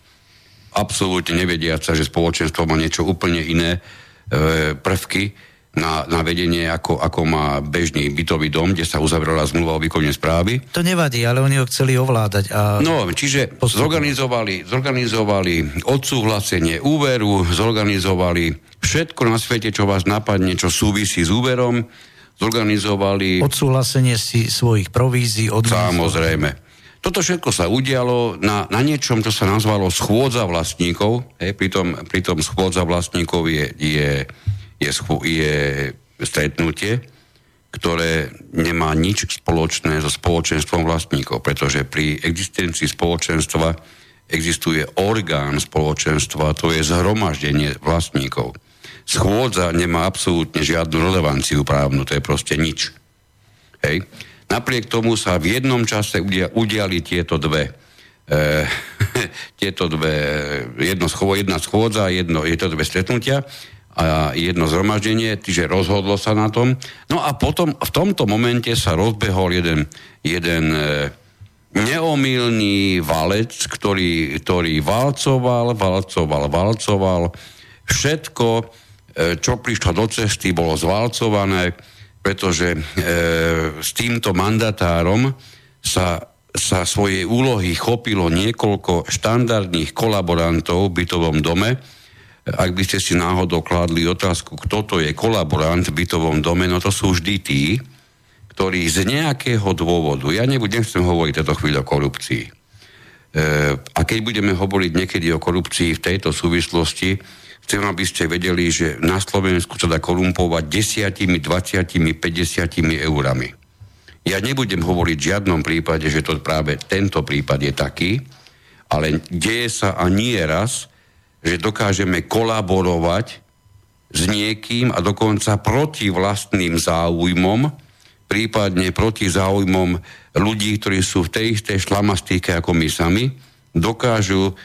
S1: absolútne nevediaca, že spoločenstvo má niečo úplne iné e, prvky na, na vedenie, ako, ako má bežný bytový dom, kde sa uzavrela zmluva o výkone správy.
S2: To nevadí, ale oni ho chceli ovládať. A
S1: no, čiže zorganizovali, zorganizovali odsúhlasenie úveru, zorganizovali všetko na svete, čo vás napadne, čo súvisí s úverom, zorganizovali...
S2: Odsúhlasenie si svojich provízií,
S1: odvízov. Samozrejme toto všetko sa udialo na, na niečom, čo sa nazvalo schôdza vlastníkov. Hej, pritom, pritom schôdza vlastníkov je, je, je, je stretnutie, ktoré nemá nič spoločné so spoločenstvom vlastníkov, pretože pri existencii spoločenstva existuje orgán spoločenstva, to je zhromaždenie vlastníkov. Schôdza nemá absolútne žiadnu relevanciu právnu, to je proste nič. Hej. Napriek tomu sa v jednom čase udiali tieto dve e, tieto dve, jedno schô, schôdza, jedno, je dve stretnutia jedno zhromaždenie, čiže rozhodlo sa na tom. No a potom v tomto momente sa rozbehol jeden, jeden e, neomilný valec, ktorý, ktorý valcoval, valcoval, valcoval. Všetko, e, čo prišlo do cesty, bolo zvalcované pretože e, s týmto mandatárom sa, sa svojej úlohy chopilo niekoľko štandardných kolaborantov v bytovom dome. Ak by ste si náhodou kladli otázku, kto to je kolaborant v bytovom dome, no to sú vždy tí, ktorí z nejakého dôvodu, ja nebudem chcem hovoriť tejto chvíľu o korupcii, e, a keď budeme hovoriť niekedy o korupcii v tejto súvislosti, Chcem, aby ste vedeli, že na Slovensku sa dá korumpovať desiatimi, dvaciatimi, 50 eurami. Ja nebudem hovoriť v žiadnom prípade, že to práve tento prípad je taký, ale deje sa a nie raz, že dokážeme kolaborovať s niekým a dokonca proti vlastným záujmom, prípadne proti záujmom ľudí, ktorí sú v tej istej šlamastike ako my sami, dokážu,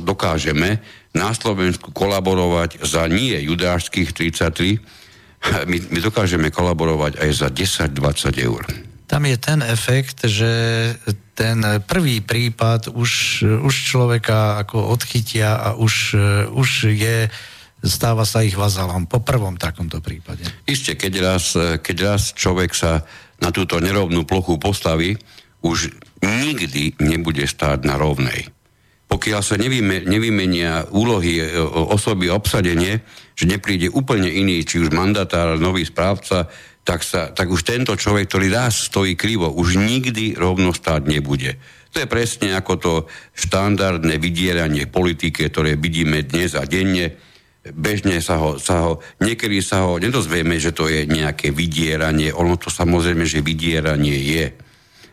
S1: dokážeme na Slovensku kolaborovať za nie judášských 33, my, my dokážeme kolaborovať aj za 10-20 eur.
S2: Tam je ten efekt, že ten prvý prípad už, už človeka ako odchytia a už, už je stáva sa ich vazalom po prvom takomto prípade.
S1: Isté, keď raz, keď raz človek sa na túto nerovnú plochu postaví, už nikdy nebude stáť na rovnej pokiaľ sa nevyme, nevymenia úlohy e, osoby obsadenie, že nepríde úplne iný, či už mandatár, nový správca, tak, sa, tak už tento človek, ktorý raz stojí krivo, už nikdy rovno stáť nebude. To je presne ako to štandardné vydieranie politike, ktoré vidíme dnes a denne. Bežne sa ho, sa ho, niekedy sa ho nedozvieme, že to je nejaké vydieranie. Ono to samozrejme, že vydieranie je.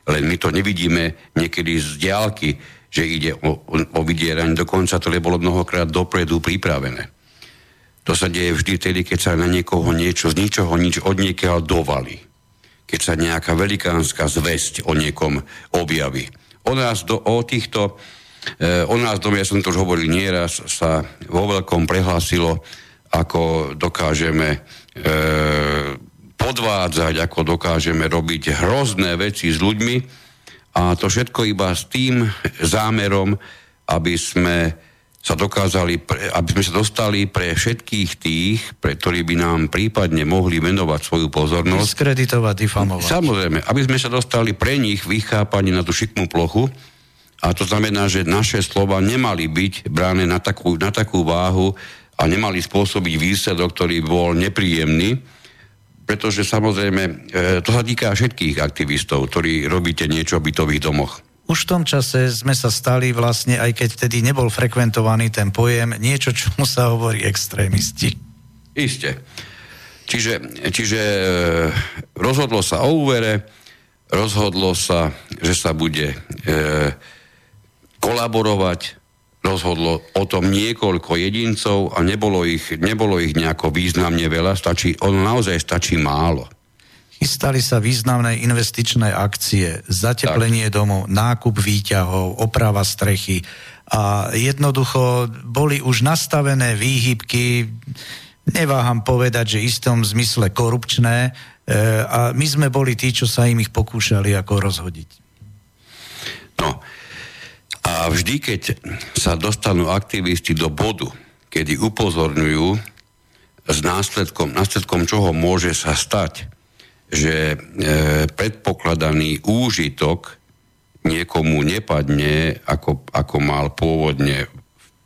S1: Len my to nevidíme niekedy z diálky že ide o, o, vydieranie, dokonca to bolo mnohokrát dopredu pripravené. To sa deje vždy vtedy, keď sa na niekoho niečo z ničoho nič od niekiaľ dovali. Keď sa nejaká velikánska zväzť o niekom objaví. O nás, do, o týchto, e, o nás dome, ja som to už hovoril nieraz, sa vo veľkom prehlásilo, ako dokážeme e, podvádzať, ako dokážeme robiť hrozné veci s ľuďmi, a to všetko iba s tým zámerom, aby sme sa dokázali, aby sme sa dostali pre všetkých tých, pre ktorí by nám prípadne mohli venovať svoju pozornosť.
S2: Diskreditovať, difamovať.
S1: Samozrejme, aby sme sa dostali pre nich vychápani na tú šikmú plochu, a to znamená, že naše slova nemali byť bráne na takú, na takú váhu a nemali spôsobiť výsledok, ktorý bol nepríjemný, pretože samozrejme e, to sa týka všetkých aktivistov, ktorí robíte niečo v bytových domoch.
S2: Už v tom čase sme sa stali vlastne, aj keď vtedy nebol frekventovaný ten pojem, niečo, čomu sa hovorí extrémisti.
S1: Isté. Čiže, čiže e, rozhodlo sa o úvere, rozhodlo sa, že sa bude e, kolaborovať, rozhodlo o tom niekoľko jedincov a nebolo ich, nebolo ich nejako významne veľa, stačí, ono naozaj stačí málo.
S2: Chystali sa významné investičné akcie, zateplenie tak. domu, nákup výťahov, oprava strechy a jednoducho boli už nastavené výhybky, neváham povedať, že istom zmysle korupčné e, a my sme boli tí, čo sa im ich pokúšali ako rozhodiť.
S1: No, a vždy, keď sa dostanú aktivisti do bodu, kedy upozorňujú s následkom, následkom čoho môže sa stať, že e, predpokladaný úžitok niekomu nepadne, ako, ako mal pôvodne,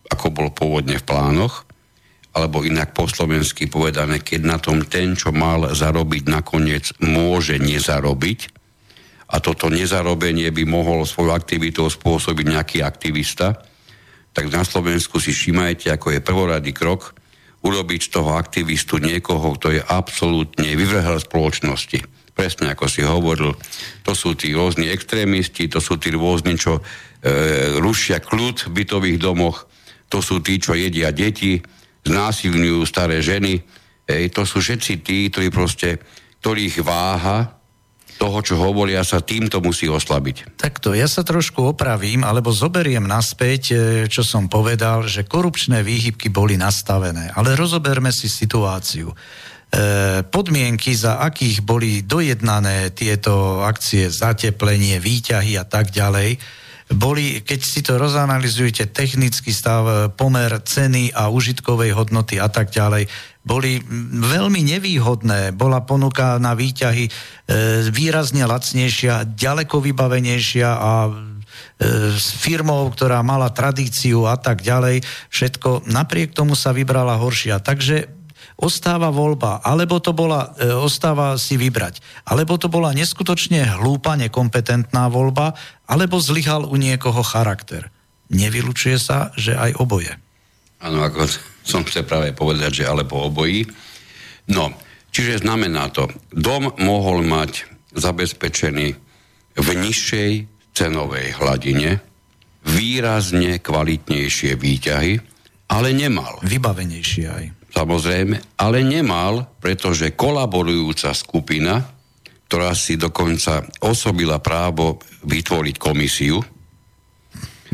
S1: ako bol pôvodne v plánoch, alebo inak po slovensky povedané, keď na tom ten, čo mal zarobiť, nakoniec môže nezarobiť, a toto nezarobenie by mohol svoju aktivitou spôsobiť nejaký aktivista, tak na Slovensku si všimajte, ako je prvoradý krok urobiť z toho aktivistu niekoho, kto je absolútne vyvrhel spoločnosti. Presne ako si hovoril, to sú tí rôzni extrémisti, to sú tí rôzni, čo e, rušia kľud v bytových domoch, to sú tí, čo jedia deti, znásilňujú staré ženy, e, to sú všetci tí, ktorí proste, ktorých váha toho, čo hovoria, sa týmto musí oslabiť.
S2: Takto, ja sa trošku opravím, alebo zoberiem naspäť, e, čo som povedal, že korupčné výhybky boli nastavené. Ale rozoberme si situáciu. E, podmienky, za akých boli dojednané tieto akcie, zateplenie, výťahy a tak ďalej, boli, keď si to rozanalizujete, technický stav, pomer ceny a užitkovej hodnoty a tak ďalej, boli veľmi nevýhodné. Bola ponuka na výťahy e, výrazne lacnejšia, ďaleko vybavenejšia a e, s firmou, ktorá mala tradíciu a tak ďalej, všetko, napriek tomu sa vybrala horšia. Takže ostáva voľba, alebo to bola, e, ostáva si vybrať, alebo to bola neskutočne hlúpa, nekompetentná voľba, alebo zlyhal u niekoho charakter. Nevylučuje sa, že aj oboje.
S1: Áno, ako som chcel práve povedať, že alebo obojí. No, čiže znamená to, dom mohol mať zabezpečený v nižšej cenovej hladine výrazne kvalitnejšie výťahy, ale nemal.
S2: Vybavenejšie aj.
S1: Samozrejme, ale nemal, pretože kolaborujúca skupina, ktorá si dokonca osobila právo vytvoriť komisiu,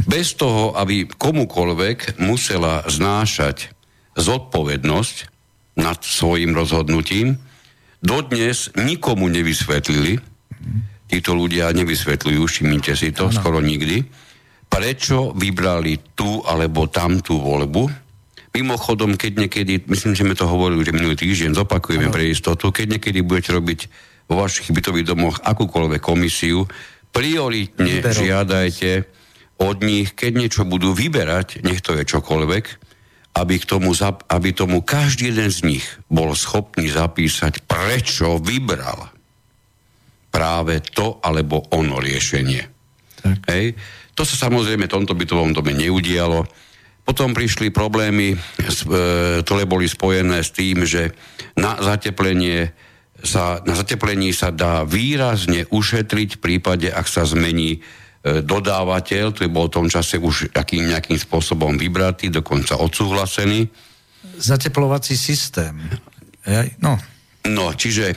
S1: bez toho, aby komukolvek musela znášať zodpovednosť nad svojim rozhodnutím, dodnes nikomu nevysvetlili, títo ľudia nevysvetľujú, všimnite si to, ano. skoro nikdy, prečo vybrali tú alebo tamtú voľbu. Mimochodom, keď niekedy, myslím, že sme to hovorili že minulý týždeň, zopakujeme pre istotu, keď niekedy budete robiť vo vašich bytových domoch akúkoľvek komisiu, prioritne Vyberov. žiadajte od nich, keď niečo budú vyberať, nech to je čokoľvek, aby, k tomu, aby tomu každý jeden z nich bol schopný zapísať, prečo vybral práve to alebo ono riešenie. Tak. Hej. To sa samozrejme v tomto bytovom dome neudialo. Potom prišli problémy, e, ktoré boli spojené s tým, že na zateplenie sa, na zateplení sa dá výrazne ušetriť v prípade, ak sa zmení E, dodávateľ, ktorý bol v tom čase už akým, nejakým spôsobom vybratý, dokonca odsúhlasený.
S2: Zateplovací systém. No.
S1: No, čiže e,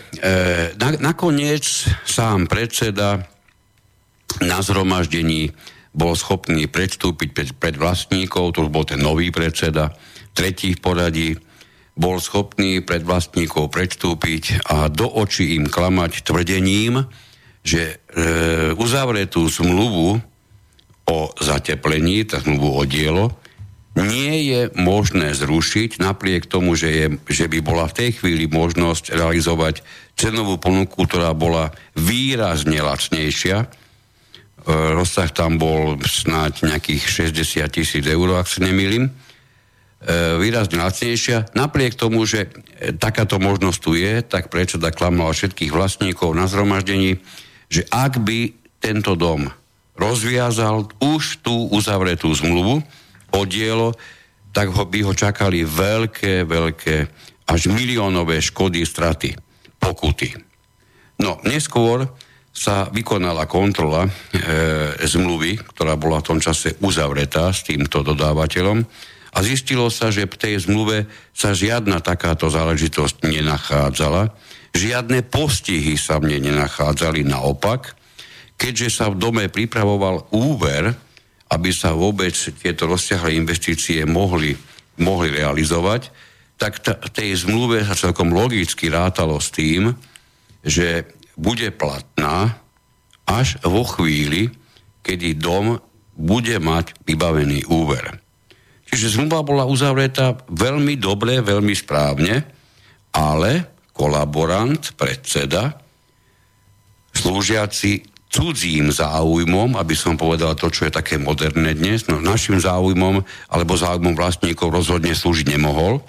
S1: na, nakoniec sám predseda na zhromaždení bol schopný predstúpiť pred, pred vlastníkov, to už bol ten nový predseda, tretí v poradí, bol schopný pred vlastníkov predstúpiť a do očí im klamať tvrdením, že e, uzavretú zmluvu o zateplení, tá zmluvu o dielo, nie je možné zrušiť napriek tomu, že, je, že by bola v tej chvíli možnosť realizovať cenovú ponuku, ktorá bola výrazne lacnejšia. E, rozsah tam bol snáď nejakých 60 tisíc eur, ak sa nemýlim. E, výrazne lacnejšia. Napriek tomu, že takáto možnosť tu je, tak prečo da klamal všetkých vlastníkov na zhromaždení, že ak by tento dom rozviazal už tú uzavretú zmluvu o dielo, tak ho, by ho čakali veľké, veľké až miliónové škody, straty, pokuty. No, neskôr sa vykonala kontrola e, zmluvy, ktorá bola v tom čase uzavretá s týmto dodávateľom. A zistilo sa, že v tej zmluve sa žiadna takáto záležitosť nenachádzala, žiadne postihy sa v nej nenachádzali, naopak, keďže sa v dome pripravoval úver, aby sa vôbec tieto rozsiahle investície mohli, mohli realizovať, tak t- tej zmluve sa celkom logicky rátalo s tým, že bude platná až vo chvíli, kedy dom bude mať vybavený úver. Čiže zmluva bola uzavretá veľmi dobre, veľmi správne, ale kolaborant, predseda, slúžiaci cudzím záujmom, aby som povedal to, čo je také moderné dnes, no našim záujmom alebo záujmom vlastníkov rozhodne slúžiť nemohol,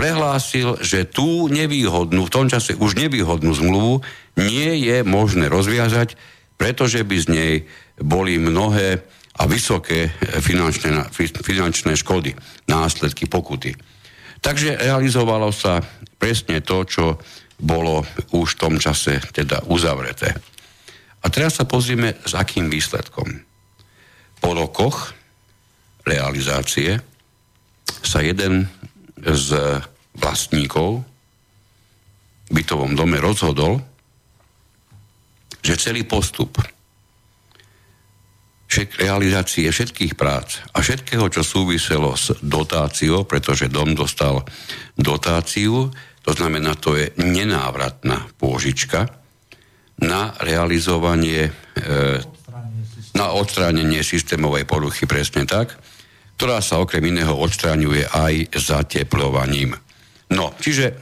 S1: prehlásil, že tú nevýhodnú, v tom čase už nevýhodnú zmluvu nie je možné rozviazať, pretože by z nej boli mnohé a vysoké finančné, finančné škody, následky, pokuty. Takže realizovalo sa presne to, čo bolo už v tom čase teda uzavreté. A teraz sa pozrieme, s akým výsledkom. Po rokoch realizácie sa jeden z vlastníkov v bytovom dome rozhodol, že celý postup všet, realizácie všetkých prác a všetkého, čo súviselo s dotáciou, pretože dom dostal dotáciu, to znamená, to je nenávratná pôžička, na realizovanie, e, na odstránenie systémovej poruchy, presne tak, ktorá sa okrem iného odstráňuje aj zateplovaním. No, čiže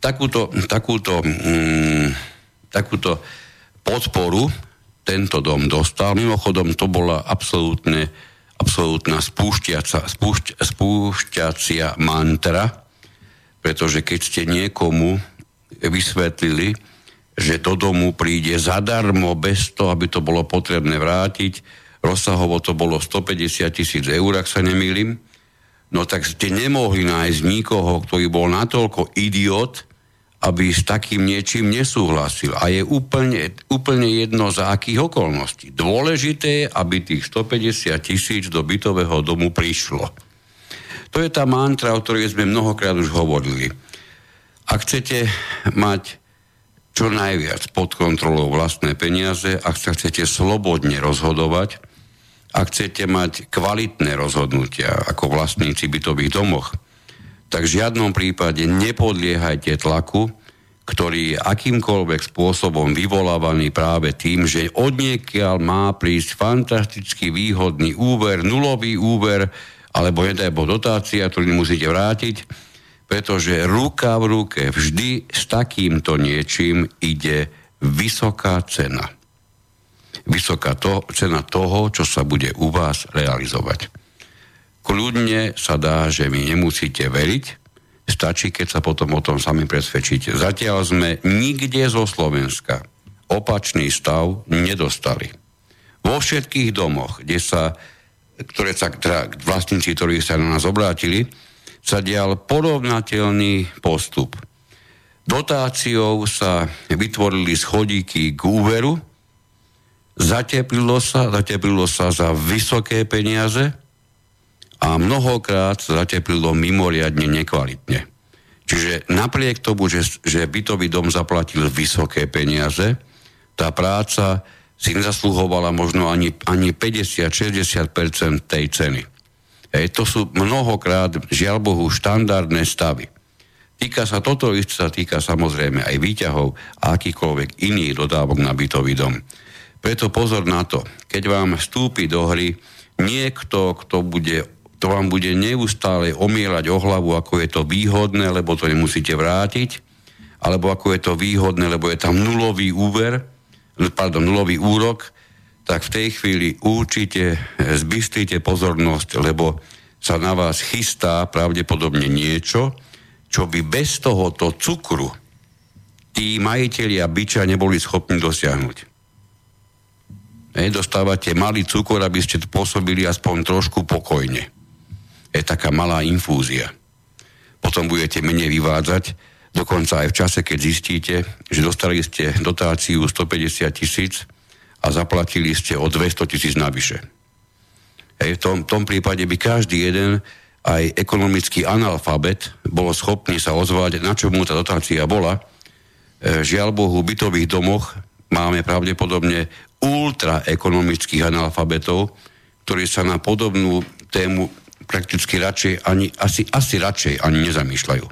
S1: takúto, takúto, mm, takúto podporu tento dom dostal. Mimochodom, to bola absolútne, absolútna spúšťacia, spúšť, spúšťacia mantra, pretože keď ste niekomu vysvetlili, že do domu príde zadarmo, bez toho, aby to bolo potrebné vrátiť, rozsahovo to bolo 150 tisíc eur, ak sa nemýlim, no tak ste nemohli nájsť nikoho, ktorý bol natoľko idiot, aby s takým niečím nesúhlasil. A je úplne, úplne jedno za akých okolností. Dôležité je, aby tých 150 tisíc do bytového domu prišlo. To je tá mantra, o ktorej sme mnohokrát už hovorili. Ak chcete mať čo najviac pod kontrolou vlastné peniaze, ak sa chcete slobodne rozhodovať, ak chcete mať kvalitné rozhodnutia ako vlastníci bytových domoch, tak v žiadnom prípade nepodliehajte tlaku, ktorý je akýmkoľvek spôsobom vyvolávaný práve tým, že odniekiaľ má prísť fantasticky výhodný úver, nulový úver, alebo nedaj bo dotácia, ktorý musíte vrátiť, pretože ruka v ruke vždy s takýmto niečím ide vysoká cena vysoká to, cena toho, čo sa bude u vás realizovať. Kľudne sa dá, že mi nemusíte veriť, stačí, keď sa potom o tom sami presvedčíte. Zatiaľ sme nikde zo Slovenska opačný stav nedostali. Vo všetkých domoch, kde sa, ktoré sa, teda vlastníci, ktorí sa na nás obrátili, sa dial porovnateľný postup. Dotáciou sa vytvorili schodíky k úveru, zateplilo sa, zateplilo sa za vysoké peniaze a mnohokrát sa zateplilo mimoriadne nekvalitne. Čiže napriek tomu, že, že bytový dom zaplatil vysoké peniaze, tá práca si nezasluhovala možno ani, ani 50-60% tej ceny. Ej, to sú mnohokrát, žiaľ Bohu, štandardné stavy. Týka sa toto, sa týka samozrejme aj výťahov a akýkoľvek iných dodávok na bytový dom. Preto pozor na to, keď vám vstúpi do hry niekto, kto bude to vám bude neustále omielať o hlavu, ako je to výhodné, lebo to nemusíte vrátiť, alebo ako je to výhodné, lebo je tam nulový úver, pardon, nulový úrok, tak v tej chvíli určite zbystrite pozornosť, lebo sa na vás chystá pravdepodobne niečo, čo by bez tohoto cukru tí majiteľia byča neboli schopní dosiahnuť. Hej, dostávate malý cukor, aby ste pôsobili aspoň trošku pokojne. Je taká malá infúzia. Potom budete menej vyvádzať, dokonca aj v čase, keď zistíte, že dostali ste dotáciu 150 tisíc a zaplatili ste o 200 tisíc navyše. Hej, v tom, tom prípade by každý jeden aj ekonomický analfabet bol schopný sa ozvať, na čo mu tá dotácia bola. E, žiaľ Bohu, v bytových domoch máme pravdepodobne ultraekonomických analfabetov, ktorí sa na podobnú tému prakticky radšej ani, asi, asi radšej ani nezamýšľajú.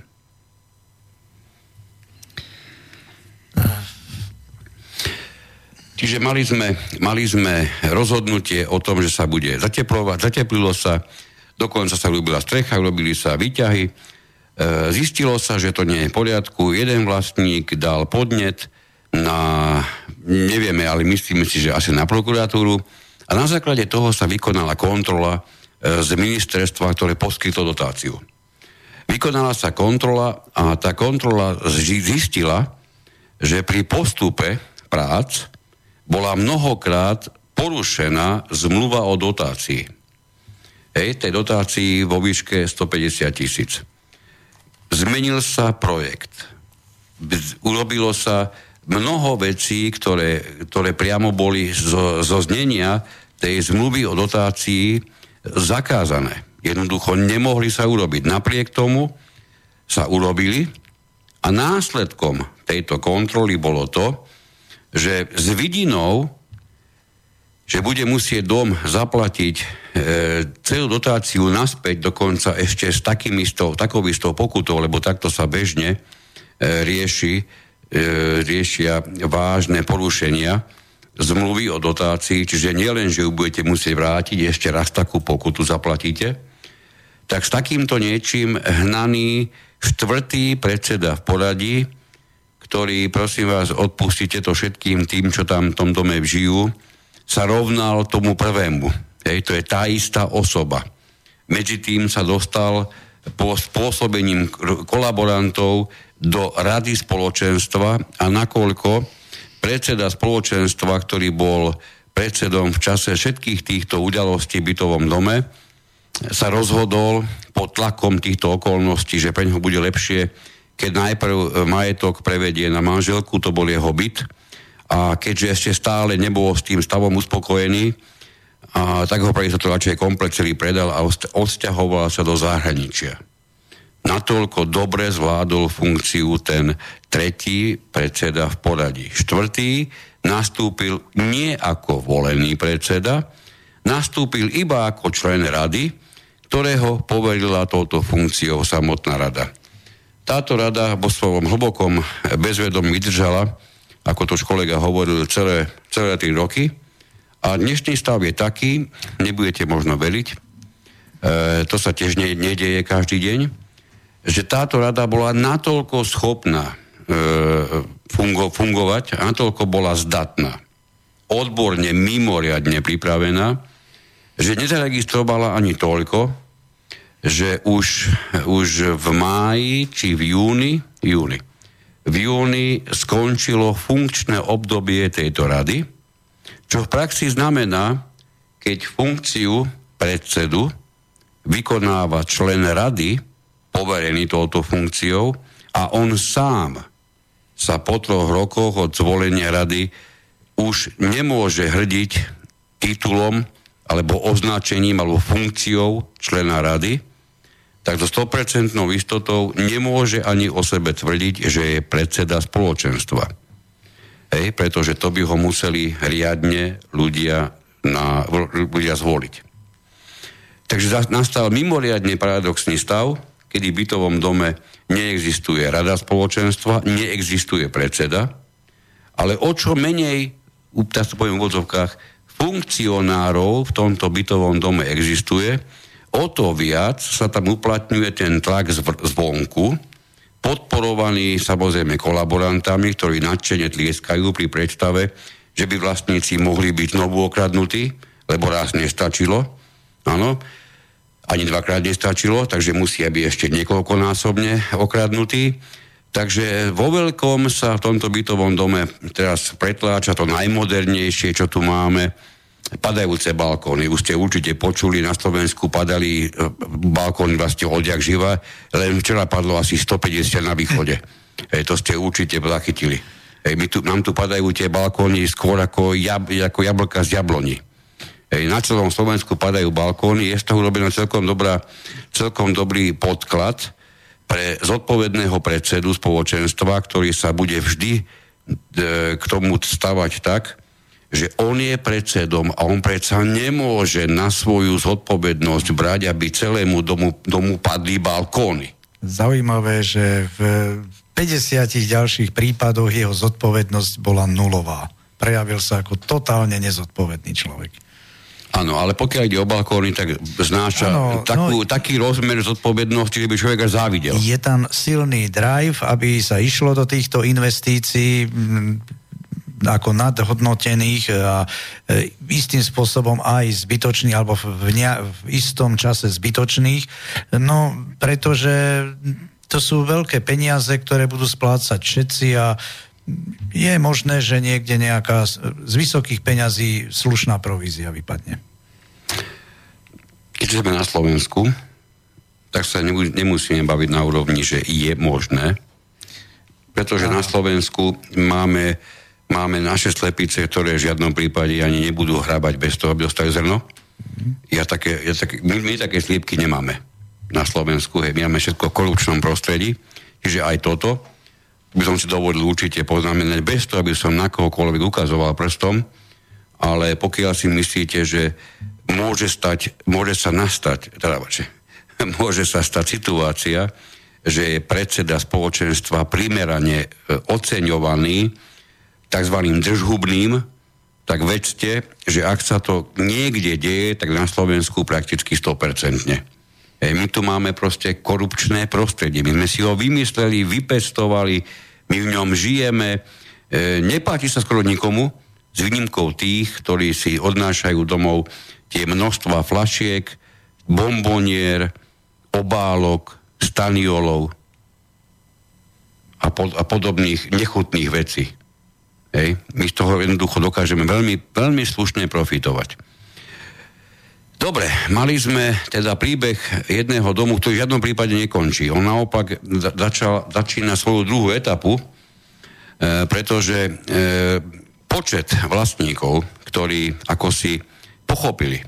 S1: Čiže mali sme, mali sme rozhodnutie o tom, že sa bude zateplovať, zateplilo sa, dokonca sa robila strecha, robili sa výťahy. E, zistilo sa, že to nie je v poriadku. Jeden vlastník dal podnet na, nevieme, ale myslíme si, že asi na prokuratúru. A na základe toho sa vykonala kontrola e, z ministerstva, ktoré poskytlo dotáciu. Vykonala sa kontrola a tá kontrola zistila, že pri postupe prác bola mnohokrát porušená zmluva o dotácii. Hej, tej dotácii vo výške 150 tisíc. Zmenil sa projekt. Urobilo sa mnoho vecí, ktoré, ktoré priamo boli zo, zo znenia tej zmluvy o dotácii zakázané. Jednoducho nemohli sa urobiť. Napriek tomu sa urobili a následkom tejto kontroly bolo to, že s vidinou, že bude musieť dom zaplatiť e, celú dotáciu naspäť, dokonca ešte s takým istou, takou istou pokutou, lebo takto sa bežne e, rieši, riešia vážne porušenia zmluvy o dotácii, čiže nielen, že ju budete musieť vrátiť, ešte raz takú pokutu zaplatíte, tak s takýmto niečím hnaný štvrtý predseda v poradí ktorý, prosím vás, odpustite to všetkým tým, čo tam v tom dome žijú, sa rovnal tomu prvému. Hej, to je tá istá osoba. Medzi tým sa dostal po spôsobením kolaborantov do rady spoločenstva a nakoľko predseda spoločenstva, ktorý bol predsedom v čase všetkých týchto udalostí v bytovom dome, sa rozhodol pod tlakom týchto okolností, že pre neho bude lepšie keď najprv e, majetok prevedie na manželku, to bol jeho byt, a keďže ešte stále nebol s tým stavom uspokojený, a tak ho to radšej komplet celý predal a odsťahoval sa do zahraničia. Natoľko dobre zvládol funkciu ten tretí predseda v poradí. Štvrtý nastúpil nie ako volený predseda, nastúpil iba ako člen rady, ktorého poverila touto funkciou samotná rada. Táto rada vo svojom hlbokom bezvedomí vydržala, ako to už kolega hovoril, celé, celé tri roky. A dnešný stav je taký, nebudete možno veriť, e, to sa tiež ne, nedieje každý deň, že táto rada bola natoľko schopná e, fungo, fungovať, natoľko bola zdatná, odborne, mimoriadne pripravená, že nezaregistrovala ani toľko, že už, už v máji či v júni, júni, v júni skončilo funkčné obdobie tejto rady, čo v praxi znamená, keď funkciu predsedu vykonáva člen rady, poverený touto funkciou, a on sám sa po troch rokoch od zvolenia rady už nemôže hrdiť titulom alebo označením alebo funkciou člena rady, tak so 100% istotou nemôže ani o sebe tvrdiť, že je predseda spoločenstva. Hej, pretože to by ho museli riadne ľudia, na, ľudia zvoliť. Takže nastal mimoriadne paradoxný stav, kedy v bytovom dome neexistuje rada spoločenstva, neexistuje predseda, ale o čo menej, teraz to poviem v odzovkách, funkcionárov v tomto bytovom dome existuje, o to viac sa tam uplatňuje ten tlak zvonku, podporovaný samozrejme kolaborantami, ktorí nadšene tlieskajú pri predstave, že by vlastníci mohli byť znovu okradnutí, lebo raz nestačilo. Áno, ani dvakrát nestačilo, takže musia byť ešte niekoľkonásobne okradnutí. Takže vo veľkom sa v tomto bytovom dome teraz pretláča to najmodernejšie, čo tu máme, padajúce balkóny. Už ste určite počuli, na Slovensku padali e, balkóny vlastne odjak živa, len včera padlo asi 150 na východe. Hej, to ste určite zachytili. Hej, my tu, nám tu padajú tie balkóny skôr ako, jab, ako jablka z jabloni. Na celom Slovensku padajú balkóny, je z toho urobená celkom, dobrá, celkom dobrý podklad pre zodpovedného predsedu spoločenstva, ktorý sa bude vždy e, k tomu stavať tak, že on je predsedom a on predsa nemôže na svoju zodpovednosť brať, aby celému domu, domu padli balkóny.
S2: Zaujímavé, že v 50 ďalších prípadoch jeho zodpovednosť bola nulová. Prejavil sa ako totálne nezodpovedný človek.
S1: Áno, ale pokiaľ ide o balkóny, tak znáša ano, takú, no, taký rozmer zodpovednosti, že by človek až závidel.
S2: Je tam silný drive, aby sa išlo do týchto investícií ako nadhodnotených a e, istým spôsobom aj zbytočných alebo v, ne, v istom čase zbytočných, no pretože to sú veľké peniaze, ktoré budú splácať všetci a je možné, že niekde nejaká z vysokých peňazí slušná provízia vypadne.
S1: Keď sme na Slovensku, tak sa nemusíme baviť na úrovni, že je možné, pretože na Slovensku máme máme naše slepice, ktoré v žiadnom prípade ani nebudú hrabať bez toho, aby dostali zrno. Ja také, ja také, my, my také sliepky nemáme na Slovensku. Hej, my máme všetko v korupčnom prostredí, čiže aj toto by som si dovolil určite poznamenať bez toho, aby som na kohokoľvek ukazoval prstom, ale pokiaľ si myslíte, že môže, stať, môže sa nastať, teda, môže sa stať situácia, že je predseda spoločenstva primerane e, oceňovaný tzv. držhubným, tak vedzte, že ak sa to niekde deje, tak na Slovensku prakticky 100%. My tu máme proste korupčné prostredie. My sme si ho vymysleli, vypestovali, my v ňom žijeme. E, nepáči sa skoro nikomu, s výnimkou tých, ktorí si odnášajú domov tie množstva flašiek, bombonier, obálok, staniolov a, pod, a podobných nechutných vecí. Hej. My z toho jednoducho dokážeme veľmi, veľmi slušne profitovať. Dobre, mali sme teda príbeh jedného domu, ktorý v žiadnom prípade nekončí. On naopak začal, začína svoju druhú etapu, e, pretože e, počet vlastníkov, ktorí ako si pochopili,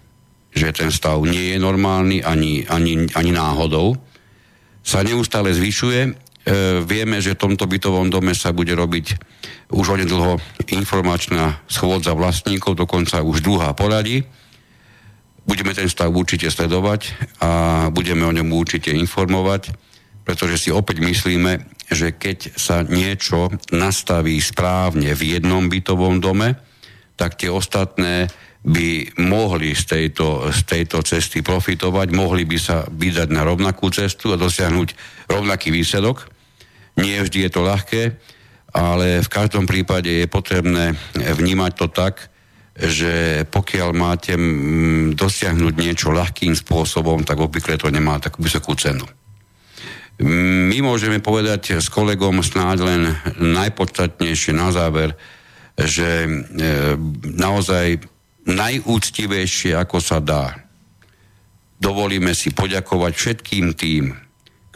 S1: že ten stav nie je normálny ani, ani, ani náhodou, sa neustále zvyšuje E, vieme, že v tomto bytovom dome sa bude robiť už onedlho informačná schôdza vlastníkov, dokonca už druhá poradí. Budeme ten stav určite sledovať a budeme o ňom určite informovať, pretože si opäť myslíme, že keď sa niečo nastaví správne v jednom bytovom dome, tak tie ostatné by mohli z tejto, z tejto cesty profitovať, mohli by sa vydať na rovnakú cestu a dosiahnuť rovnaký výsledok. Nie vždy je to ľahké, ale v každom prípade je potrebné vnímať to tak, že pokiaľ máte dosiahnuť niečo ľahkým spôsobom, tak obvykle to nemá takú vysokú cenu. My môžeme povedať s kolegom snáď len najpodstatnejšie na záver, že e, naozaj najúctivejšie, ako sa dá, dovolíme si poďakovať všetkým tým,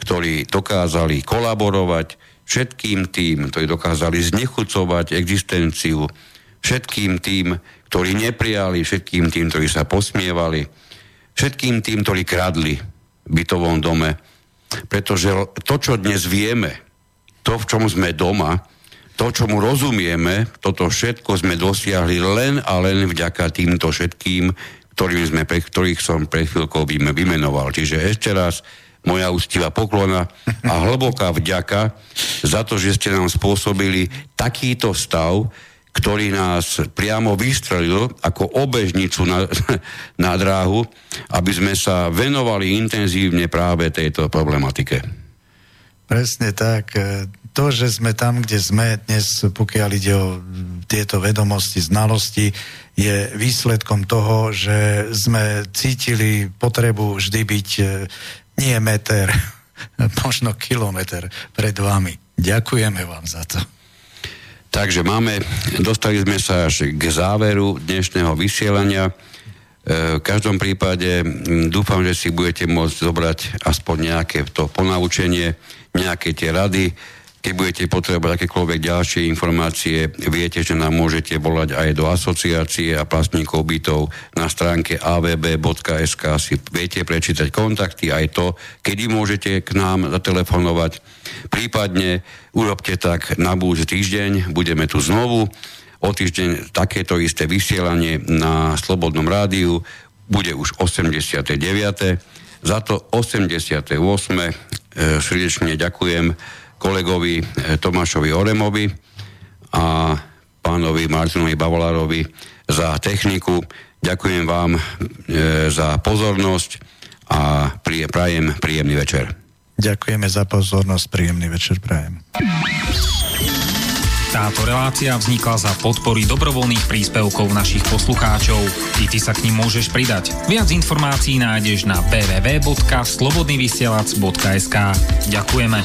S1: ktorí dokázali kolaborovať, všetkým tým, ktorí dokázali znechucovať existenciu, všetkým tým, ktorí neprijali, všetkým tým, ktorí sa posmievali, všetkým tým, ktorí kradli v bytovom dome. Pretože to, čo dnes vieme, to, v čom sme doma, to, čo mu rozumieme, toto všetko sme dosiahli len a len vďaka týmto všetkým, ktorým sme, pre, ktorých som pre chvíľkou vymenoval. Čiže ešte raz, moja ústivá poklona a hlboká vďaka za to, že ste nám spôsobili takýto stav, ktorý nás priamo vystrelil ako obežnicu na, na dráhu, aby sme sa venovali intenzívne práve tejto problematike.
S2: Presne tak. To, že sme tam, kde sme dnes, pokiaľ ide o tieto vedomosti, znalosti, je výsledkom toho, že sme cítili potrebu vždy byť nie meter, možno kilometr pred vami. Ďakujeme vám za to.
S1: Takže máme, dostali sme sa až k záveru dnešného vysielania. E, v každom prípade dúfam, že si budete môcť zobrať aspoň nejaké to ponaučenie, nejaké tie rady. Keď budete potrebovať akékoľvek ďalšie informácie, viete, že nám môžete volať aj do asociácie a vlastníkov bytov na stránke avb.sk si viete prečítať kontakty, aj to, kedy môžete k nám zatelefonovať. Prípadne urobte tak na budúci týždeň, budeme tu znovu. O týždeň takéto isté vysielanie na Slobodnom rádiu bude už 89. Za to 88. E, srdečne ďakujem kolegovi eh, Tomášovi Oremovi a pánovi Martinovi Bavolárovi za techniku. Ďakujem vám e, za pozornosť a prie, prajem príjemný večer.
S2: Ďakujeme za pozornosť, príjemný večer prajem.
S5: Táto relácia vznikla za podpory dobrovoľných príspevkov našich poslucháčov. I ty sa k ním môžeš pridať. Viac informácií nájdeš na www.slobodnyvysielac.sk Ďakujeme.